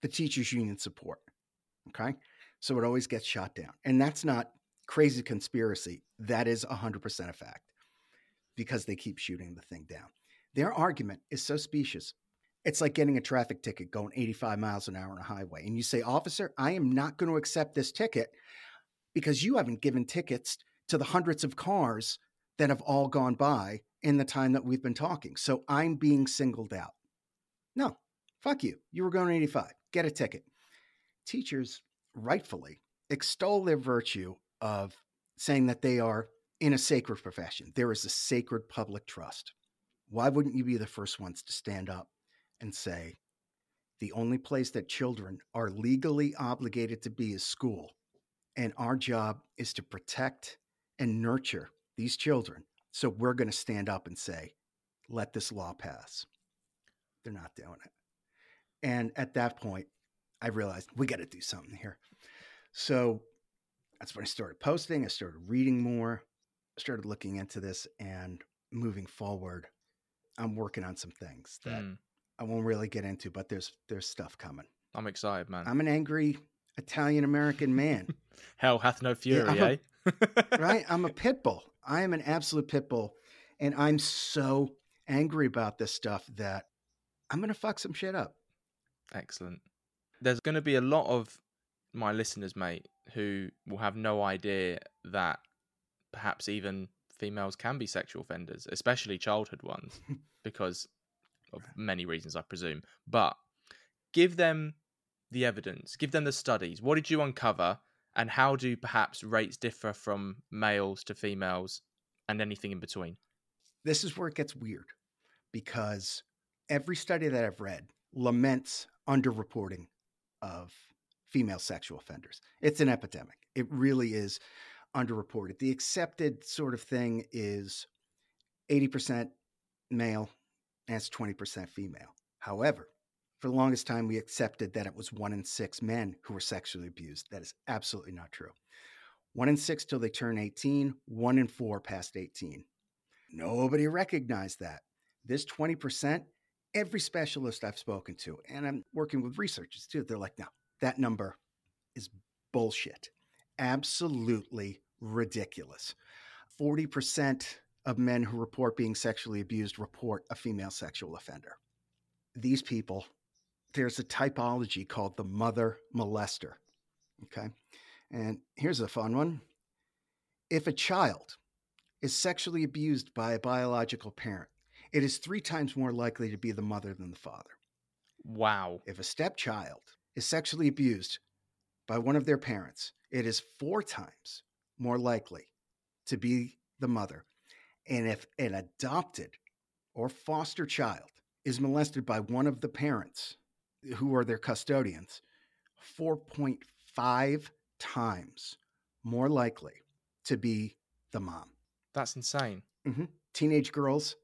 the teachers union support. Okay. So it always gets shot down. And that's not crazy conspiracy. That is 100% a fact because they keep shooting the thing down. Their argument is so specious. It's like getting a traffic ticket going 85 miles an hour on a highway. And you say, Officer, I am not going to accept this ticket because you haven't given tickets to the hundreds of cars that have all gone by in the time that we've been talking. So I'm being singled out. No, fuck you. You were going 85. Get a ticket. Teachers, rightfully, extol their virtue of saying that they are in a sacred profession. There is a sacred public trust. Why wouldn't you be the first ones to stand up and say, The only place that children are legally obligated to be is school. And our job is to protect and nurture these children. So we're going to stand up and say, let this law pass. They're not doing it. And at that point, I realized we got to do something here. So that's when I started posting. I started reading more, started looking into this and moving forward. I'm working on some things that Mm, I won't really get into, but there's there's stuff coming. I'm excited, man. I'm an angry Italian American man, (laughs) Hell hath no fury, I'm a- eh? right? I'm a (laughs) pit bull. I am an absolute pit bull, and I'm so angry about this stuff that I'm gonna fuck some shit up. Excellent. There's going to be a lot of my listeners, mate, who will have no idea that perhaps even females can be sexual offenders, especially childhood ones, (laughs) because of many reasons, I presume. But give them the evidence, give them the studies. What did you uncover, and how do perhaps rates differ from males to females and anything in between? This is where it gets weird because every study that I've read laments underreporting of female sexual offenders. It's an epidemic. It really is underreported. The accepted sort of thing is 80% male and it's 20% female. However, for the longest time, we accepted that it was one in six men who were sexually abused. That is absolutely not true. One in six till they turn 18, one in four past 18. Nobody recognized that. This 20%, every specialist I've spoken to, and I'm working with researchers too, they're like, no, that number is bullshit. Absolutely ridiculous. 40% of men who report being sexually abused report a female sexual offender. These people, there's a typology called the mother molester. Okay. And here's a fun one. If a child is sexually abused by a biological parent, it is three times more likely to be the mother than the father. Wow. If a stepchild is sexually abused by one of their parents, it is four times more likely to be the mother. And if an adopted or foster child is molested by one of the parents who are their custodians, 4.5 times more likely to be the mom. That's insane. hmm Teenage girls,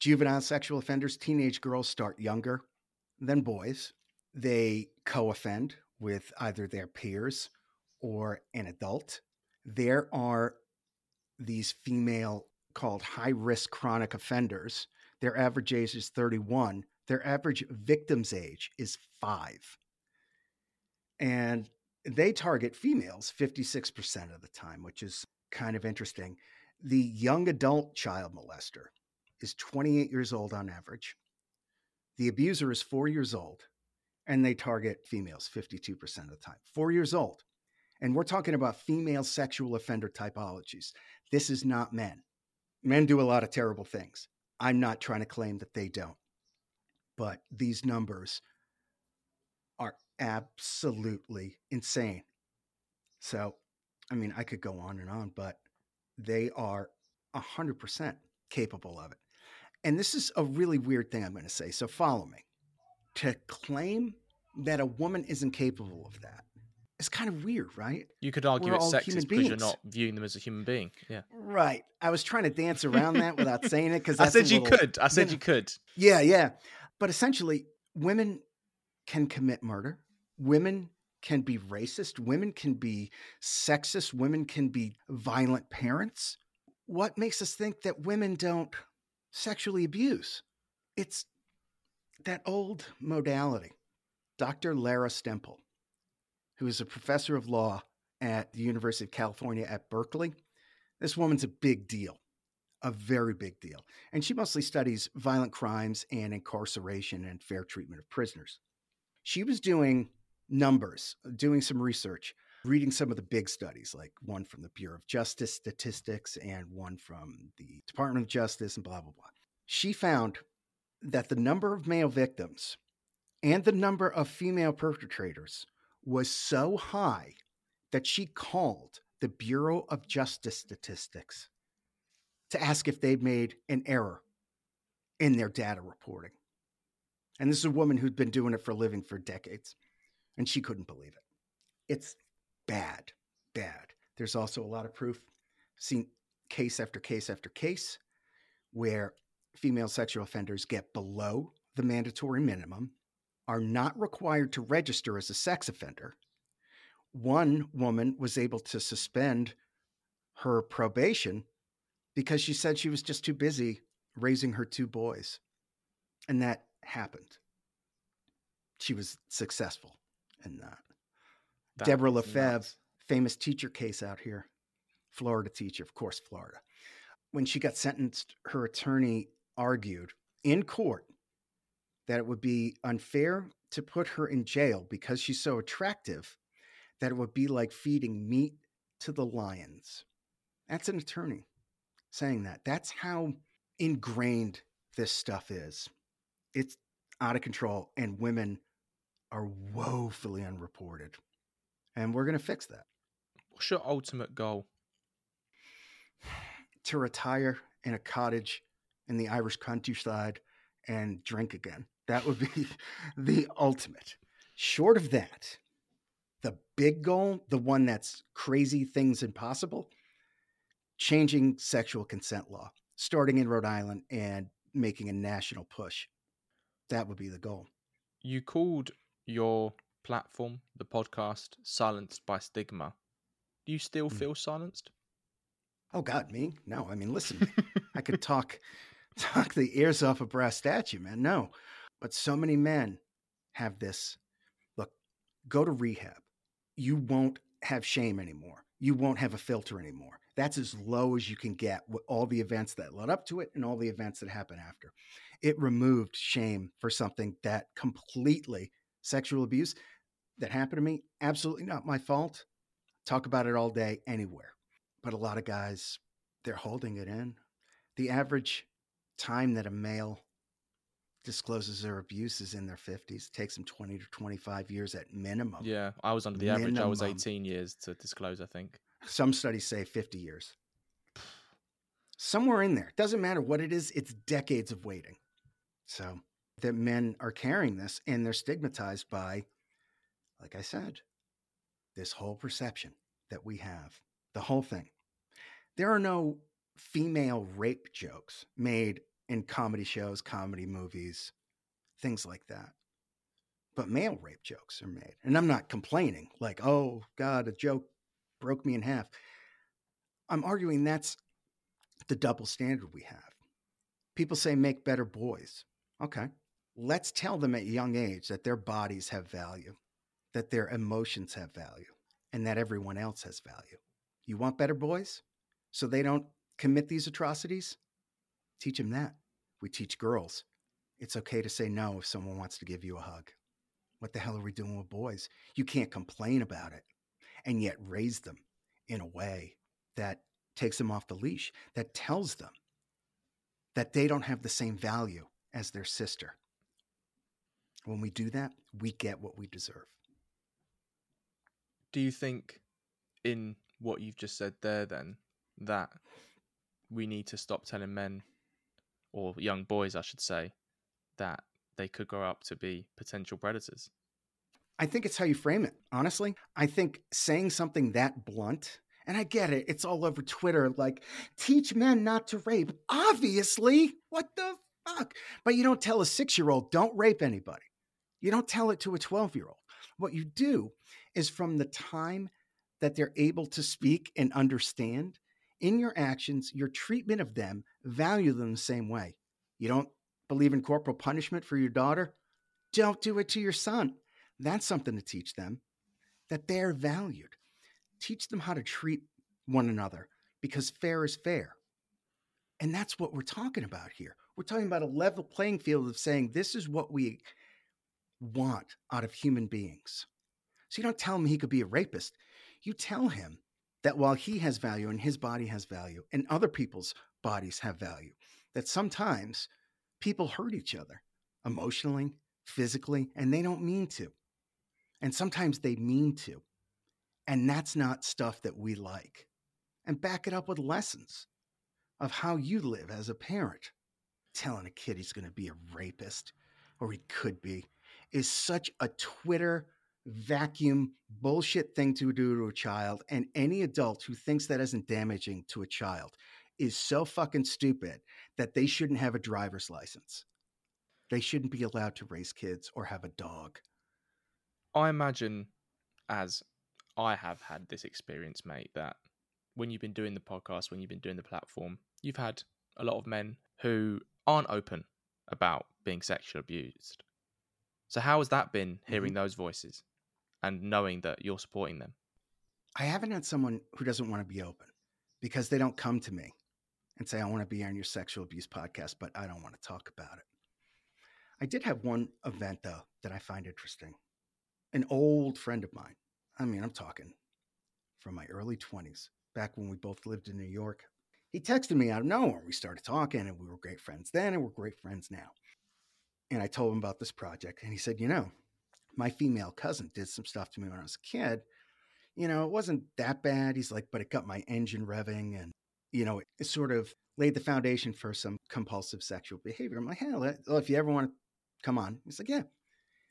juvenile sexual offenders, teenage girls start younger than boys. They co offend with either their peers or an adult. There are these female called high risk chronic offenders. Their average age is 31. Their average victim's age is five. And they target females 56% of the time, which is kind of interesting. The young adult child molester is 28 years old on average. The abuser is four years old, and they target females 52% of the time. Four years old. And we're talking about female sexual offender typologies. This is not men. Men do a lot of terrible things. I'm not trying to claim that they don't. But these numbers are absolutely insane. So, I mean, I could go on and on, but they are 100% capable of it. And this is a really weird thing I'm going to say. So, follow me. To claim that a woman isn't capable of that is kind of weird, right? You could argue We're it's sexist because you're not viewing them as a human being. Yeah. Right. I was trying to dance around that without saying it because (laughs) I said you could. I said you (laughs) could. Yeah, yeah. But essentially, women can commit murder. Women can be racist. Women can be sexist. Women can be violent parents. What makes us think that women don't sexually abuse? It's that old modality. Dr. Lara Stemple, who is a professor of law at the University of California at Berkeley, this woman's a big deal a very big deal. And she mostly studies violent crimes and incarceration and fair treatment of prisoners. She was doing numbers, doing some research, reading some of the big studies, like one from the Bureau of Justice Statistics and one from the Department of Justice and blah, blah, blah. She found that the number of male victims and the number of female perpetrators was so high that she called the Bureau of Justice Statistics to ask if they'd made an error in their data reporting. And this is a woman who'd been doing it for a living for decades, and she couldn't believe it. It's bad, bad. There's also a lot of proof, seen case after case after case, where female sexual offenders get below the mandatory minimum, are not required to register as a sex offender. One woman was able to suspend her probation because she said she was just too busy raising her two boys. And that happened. She was successful in that. That Debra Lafave, nuts. famous teacher case out here, Florida teacher, of course, Florida. When she got sentenced, her attorney argued in court that it would be unfair to put her in jail because she's so attractive that it would be like feeding meat to the lions. That's an attorney saying that. That's how ingrained this stuff is. It's out of control, and women are woefully unreported. And we're going to fix that. What's your ultimate goal? To retire in a cottage in the Irish countryside and drink again. That would be (laughs) the ultimate. Short of that, the big goal, the one that's crazy things impossible, changing sexual consent law, starting in Rhode Island and making a national push. That would be the goal. You called your platform, the podcast, Silenced by Stigma. Do you still Mm. feel silenced? Oh God, me? No, I mean, listen, I could (laughs) talk talk the ears off a brass statue, man. No, but so many men have this. Look, go to rehab. You won't have shame anymore. You won't have a filter anymore. That's as low as you can get with all the events that led up to it and all the events that happen after. It removed shame for something that completely sexual abuse that happened to me. Absolutely not my fault. Talk about it all day, anywhere but a lot of guys they're holding it in the average time that a male discloses their abuse is in their 50s it takes them 20 to 25 years at minimum Yeah, I was under the average. I was 18 years to disclose, I think. some studies say 50 years somewhere in there doesn't matter what it is it's decades of waiting so that men are carrying this and they're stigmatized by like i said this whole perception that we have the whole thing there are no female rape jokes made in comedy shows comedy movies things like that. But male rape jokes are made and i'm not complaining like oh god a joke broke me in half. I'm arguing that's the double standard we have. People say make better boys. Okay let's tell them at a young age that their bodies have value that their emotions have value and that everyone else has value. You want better boys? So they don't commit these atrocities teach them that we teach girls it's okay to say no if someone wants to give you a hug what the hell are we doing with boys you can't complain about it and yet raise them in a way that takes them off the leash, that tells them that they don't have the same value as their sister. When we do that, we get what we deserve. Do you think, in what you've just said there, then, that we need to stop telling men, or young boys, I should say, that they could grow up to be potential predators? I think it's how you frame it, honestly. I think saying something that blunt, and I get it, it's all over Twitter like, teach men not to rape. Obviously, what the fuck? But you don't tell a six year old, don't rape anybody. You don't tell it to a 12 year old. What you do is from the time that they're able to speak and understand, in your actions, your treatment of them, value them the same way. You don't believe in corporal punishment for your daughter? Don't do it to your son. That's something to teach them that they're valued. Teach them how to treat one another because fair is fair. And that's what we're talking about here. We're talking about a level playing field of saying this is what we want out of human beings. So you don't tell him he could be a rapist. You tell him that while he has value and his body has value and other people's bodies have value, that sometimes people hurt each other emotionally, physically, and they don't mean to. And sometimes they mean to. And that's not stuff that we like. And back it up with lessons of how you live as a parent. Telling a kid he's going to be a rapist or he could be, is such a Twitter vacuum bullshit thing to do to a child. And any adult who thinks that isn't damaging to a child is so fucking stupid that they shouldn't have a driver's license. They shouldn't be allowed to raise kids or have a dog. I imagine, as I have had this experience, mate, that when you've been doing the podcast, when you've been doing the platform, you've had a lot of men who aren't open about being sexually abused. So, how has that been hearing mm-hmm. those voices and knowing that you're supporting them? I haven't had someone who doesn't want to be open because they don't come to me and say, I want to be on your sexual abuse podcast, but I don't want to talk about it. I did have one event, though, that I find interesting. An old friend of mine, I mean, I'm talking from my early 20s, back when we both lived in New York. He texted me out of nowhere. We started talking, and we were great friends then, and we're great friends now. And I told him about this project, and he said, You know, my female cousin did some stuff to me when I was a kid. You know, it wasn't that bad. He's like, but it got my engine revving, and, you know, it sort of laid the foundation for some compulsive sexual behavior. I'm like, hell, well, oh, if you ever want to come on, he's like, yeah.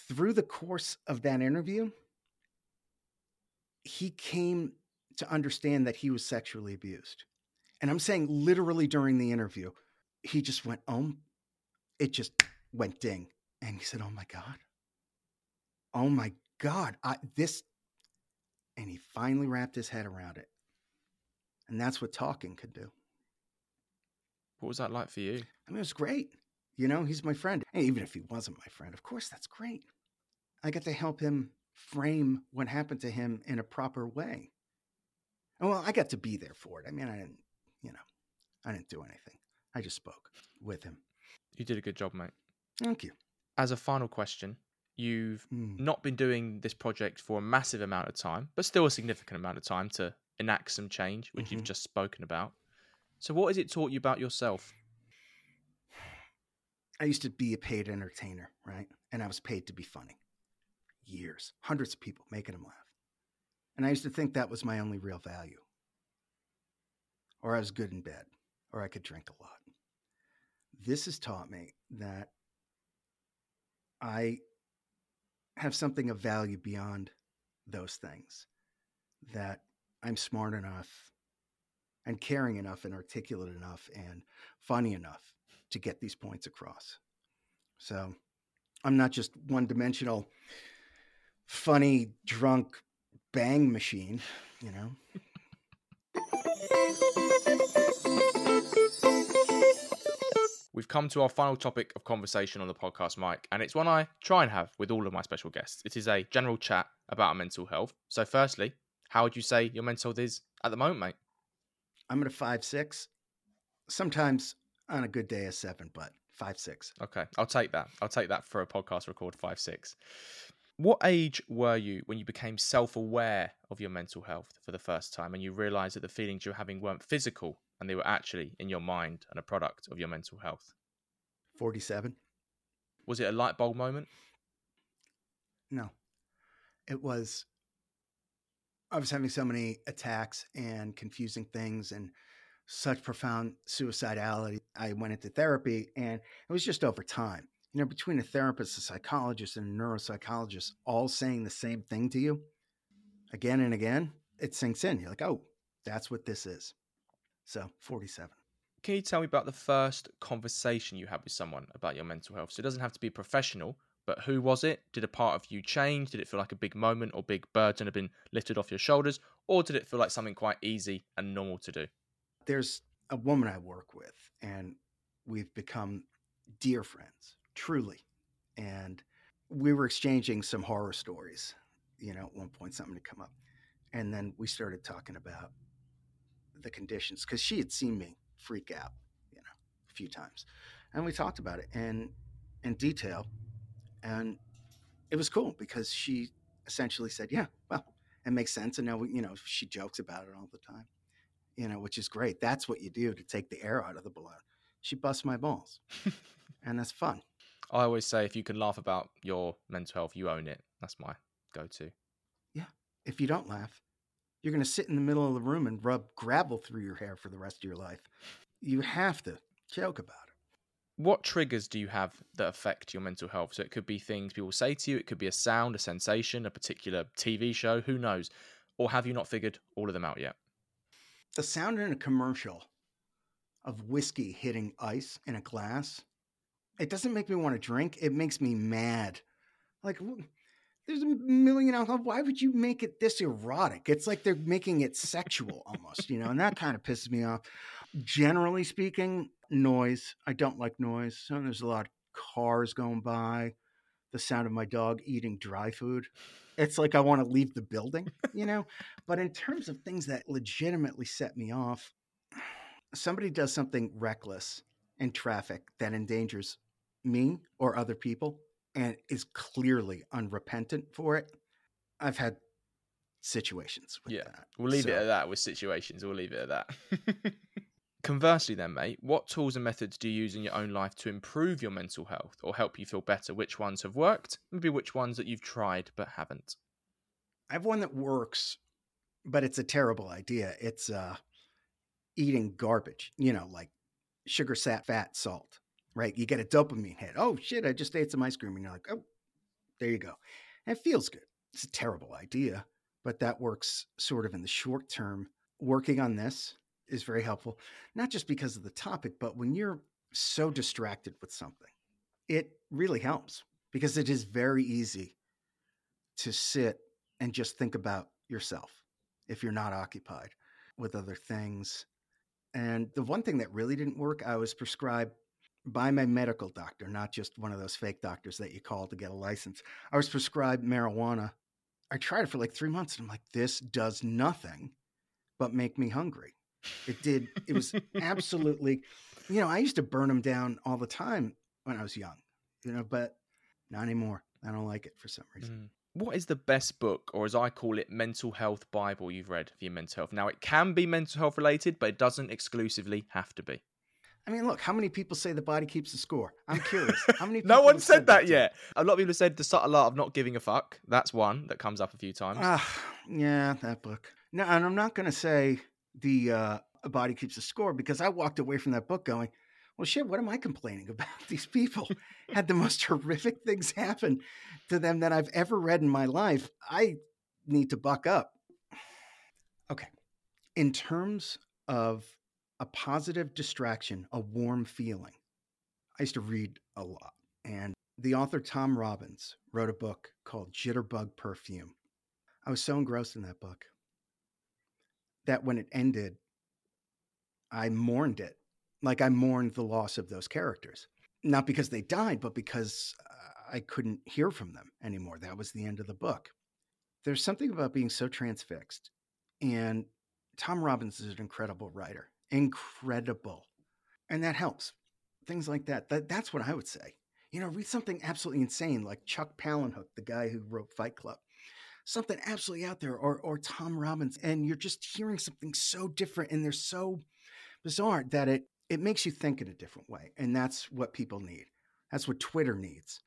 Through the course of that interview, he came to understand that he was sexually abused. And I'm saying literally during the interview, he just went, oh, it just went ding. And he said, oh my God. Oh my God. I, this, and he finally wrapped his head around it. And that's what talking could do. What was that like for you? I mean, it was great. You know, he's my friend. And even if he wasn't my friend, of course, that's great. I got to help him frame what happened to him in a proper way. And well, I got to be there for it. I mean, I didn't, you know, I didn't do anything. I just spoke with him. You did a good job, mate. Thank you. As a final question, you've mm. not been doing this project for a massive amount of time, but still a significant amount of time to enact some change, which mm-hmm. you've just spoken about. So, what has it taught you about yourself? I used to be a paid entertainer, right? And I was paid to be funny. Years, hundreds of people making them laugh. And I used to think that was my only real value. Or I was good in bed, or I could drink a lot. This has taught me that I have something of value beyond those things, that I'm smart enough and caring enough and articulate enough and funny enough to get these points across. So I'm not just one dimensional, funny, drunk bang machine, you know? We've come to our final topic of conversation on the podcast, Mike, and it's one I try and have with all of my special guests. It is a general chat about mental health. So, firstly, how would you say your mental health is at the moment, mate? I'm at a five six. Sometimes on a good day, a seven, but five six. Okay, I'll take that. I'll take that for a podcast record five six. What age were you when you became self aware of your mental health for the first time and you realized that the feelings you were having weren't physical and they were actually in your mind and a product of your mental health? 47. Was it a light bulb moment? No. It was I was having so many attacks and confusing things and such profound suicidality. I went into therapy and it was just over time. You know, between a therapist, a psychologist, and a neuropsychologist all saying the same thing to you again and again, it sinks in. You're like, oh, that's what this is. So, 47. Can you tell me about the first conversation you had with someone about your mental health? So it doesn't have to be professional, but who was it? Did a part of you change? Did it feel like a big moment or big burden had been lifted off your shoulders? Or did it feel like something quite easy and normal to do? There's a woman I work with, and we've become dear friends, truly. And we were exchanging some horror stories, you know, at one point, something to come up. And then we started talking about the conditions because she had seen me freak out, you know, a few times. And we talked about it in, in detail and it was cool because she essentially said, "Yeah, well, it makes sense." And now, you know, she jokes about it all the time, you know, which is great. That's what you do to take the air out of the balloon. She busts my balls, (laughs) and that's fun. I always say, if you can laugh about your mental health, you own it. That's my go-to. Yeah. If you don't laugh, you're going to sit in the middle of the room and rub gravel through your hair for the rest of your life. You have to joke about it what triggers do you have that affect your mental health? So it could be things people say to you, it could be a sound, a sensation, a particular TV show, who knows? Or have you not figured all of them out yet? The sound in a commercial of whiskey hitting ice in a glass, it doesn't make me want to drink. It makes me mad. Like, there's a million alcohol. Why would you make it this erotic? It's like they're making it sexual almost, you know, and that kind of pisses me off. Generally speaking, noise. I don't like noise. So there's a lot of cars going by, the sound of my dog eating dry food. It's like I want to leave the building, you know? but in terms of things that legitimately set me off, somebody does something reckless in traffic that endangers me or other people and is clearly unrepentant for it. I've had situations yeah, that. We'll leave so, it at that with situations. We'll leave it at that. (laughs) Conversely, then, mate, what tools and methods do you use in your own life to improve your mental health or help you feel better? Which ones have worked? Maybe which ones that you've tried but haven't? I have one that works, but it's a terrible idea. It's uh, eating garbage, you know, like sugar, sat, fat, salt, right? You get a dopamine hit. Oh, shit, I just ate some ice cream. And you're like, oh, there you go. And it feels good. It's a terrible idea, but that works sort of in the short term. Working on this is very helpful, not just because of the topic, but when you're so distracted with something, it really helps because it is very easy to sit and just think about yourself if you're not occupied with other things. And the one thing that really didn't work, I was prescribed by my medical doctor, not just one of those fake doctors that you call to get a license. I was prescribed marijuana. I tried it for like three months and I'm like, this does nothing but make me hungry. It did. It was absolutely, you know, I used to burn them down all the time when I was young, you know, but not anymore. I don't like it for some reason. Mm. What is the best book, or as I call it, mental health Bible you've read for your mental health? Now, it can be mental health related, but it doesn't exclusively have to be. I mean, look, how many people say the body keeps the score? I'm curious. How many? (laughs) no one said, said that, that yet. A lot of people have said the subtle art of not giving a fuck. That's one that comes up a few times. Uh, yeah, that book. No, and I'm not going to say the uh, body keeps a score because I walked away from that book going, well, shit, what am I complaining about? (laughs) These people had the most (laughs) horrific things happen to them that I've ever read in my life. I need to buck up. Okay. In terms of a positive distraction, a warm feeling, I used to read a lot. And the author Tom Robbins wrote a book called Jitterbug Perfume. I was so engrossed in that book that when it ended, I mourned it. Like I mourned the loss of those characters. Not because they died, but because uh, I couldn't hear from them anymore. That was the end of the book. There's something about being so transfixed. And Tom Robbins is an incredible writer. Incredible. And that helps. Things like that. that that's what I would say. You know, read something absolutely insane like Chuck Palahniuk, the guy who wrote Fight Club something absolutely out there or or Tom Robbins and you're just hearing something so different and they're so bizarre that it it makes you think in a different way and that's what people need that's what twitter needs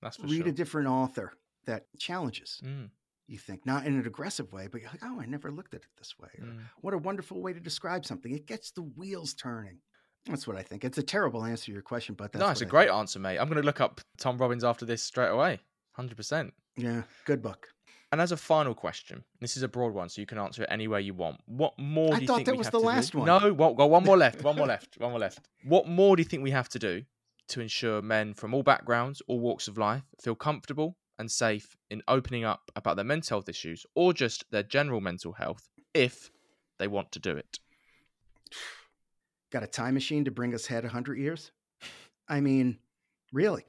that's read sure. a different author that challenges mm. you think not in an aggressive way but you're like oh i never looked at it this way mm. what a wonderful way to describe something it gets the wheels turning that's what i think it's a terrible answer to your question but that's no it's a I great think. answer mate i'm going to look up tom robbins after this straight away 100% yeah good book and as a final question, this is a broad one, so you can answer it any way you want. What more do you think that was the last do? one. No, well, go one more left. One more left. One more left. What more do you think we have to do to ensure men from all backgrounds, all walks of life, feel comfortable and safe in opening up about their mental health issues or just their general mental health if they want to do it? Got a time machine to bring us ahead 100 years? I mean, really.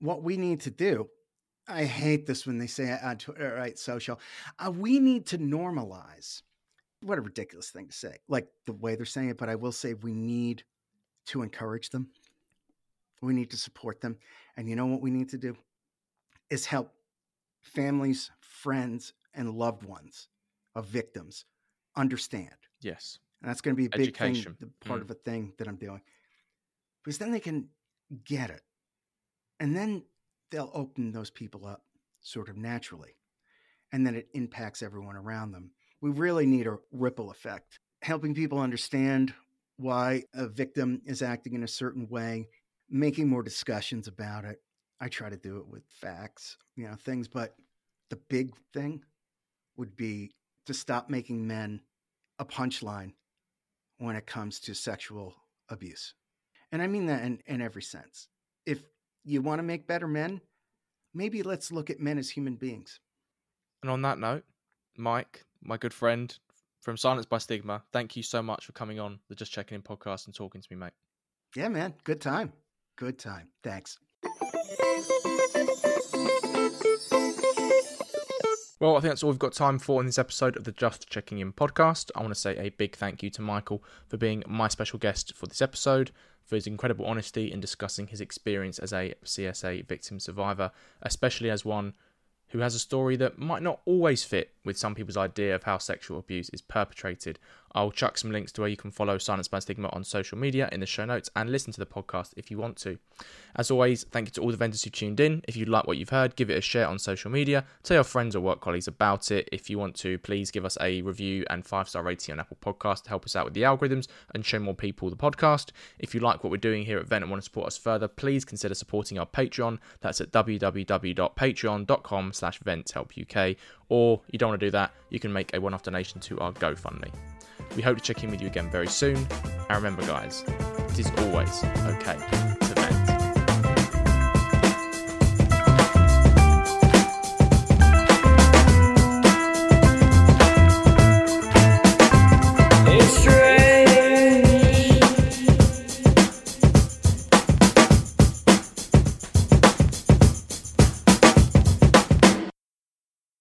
What we need to do I hate this when they say on Twitter, right? Social. Uh, we need to normalize. What a ridiculous thing to say, like the way they're saying it. But I will say we need to encourage them. We need to support them. And you know what we need to do is help families, friends, and loved ones of victims understand. Yes. And that's going to be a big Education. thing, part mm. of a thing that I'm doing. Because then they can get it. And then they'll open those people up sort of naturally. And then it impacts everyone around them. We really need a ripple effect, helping people understand why a victim is acting in a certain way, making more discussions about it. I try to do it with facts, you know, things, but the big thing would be to stop making men a punchline when it comes to sexual abuse. And I mean that in, in every sense. If you want to make better men, maybe let's look at men as human beings. And on that note, Mike, my good friend from Silenced by Stigma, thank you so much for coming on the Just Checking In podcast and talking to me, mate. Yeah, man. Good time. Good time. Thanks. Well, I think that's all we've got time for in this episode of the Just Checking In podcast. I want to say a big thank you to Michael for being my special guest for this episode, for his incredible honesty in discussing his experience as a CSA victim survivor, especially as one who has a story that might not always fit with some people's idea of how sexual abuse is perpetrated. I'll chuck some links to where you can follow Silenced by Stigma on social media in the show notes and listen to the podcast if you want to. As always, thank you to all the vendors who tuned in. If you like what you've heard, give it a share on social media. Tell your friends or work colleagues about it. If you want to, please give us a review and five star rating on Apple Podcast to help us out with the algorithms and show more people the podcast. If you like what we're doing here at Vent and want to support us further, please consider supporting our Patreon. That's at www.patreon.com slash venthelpuk. Or you don't want to do that, you can make a one-off donation to our GoFundMe. We hope to check in with you again very soon. And remember, guys, it is always okay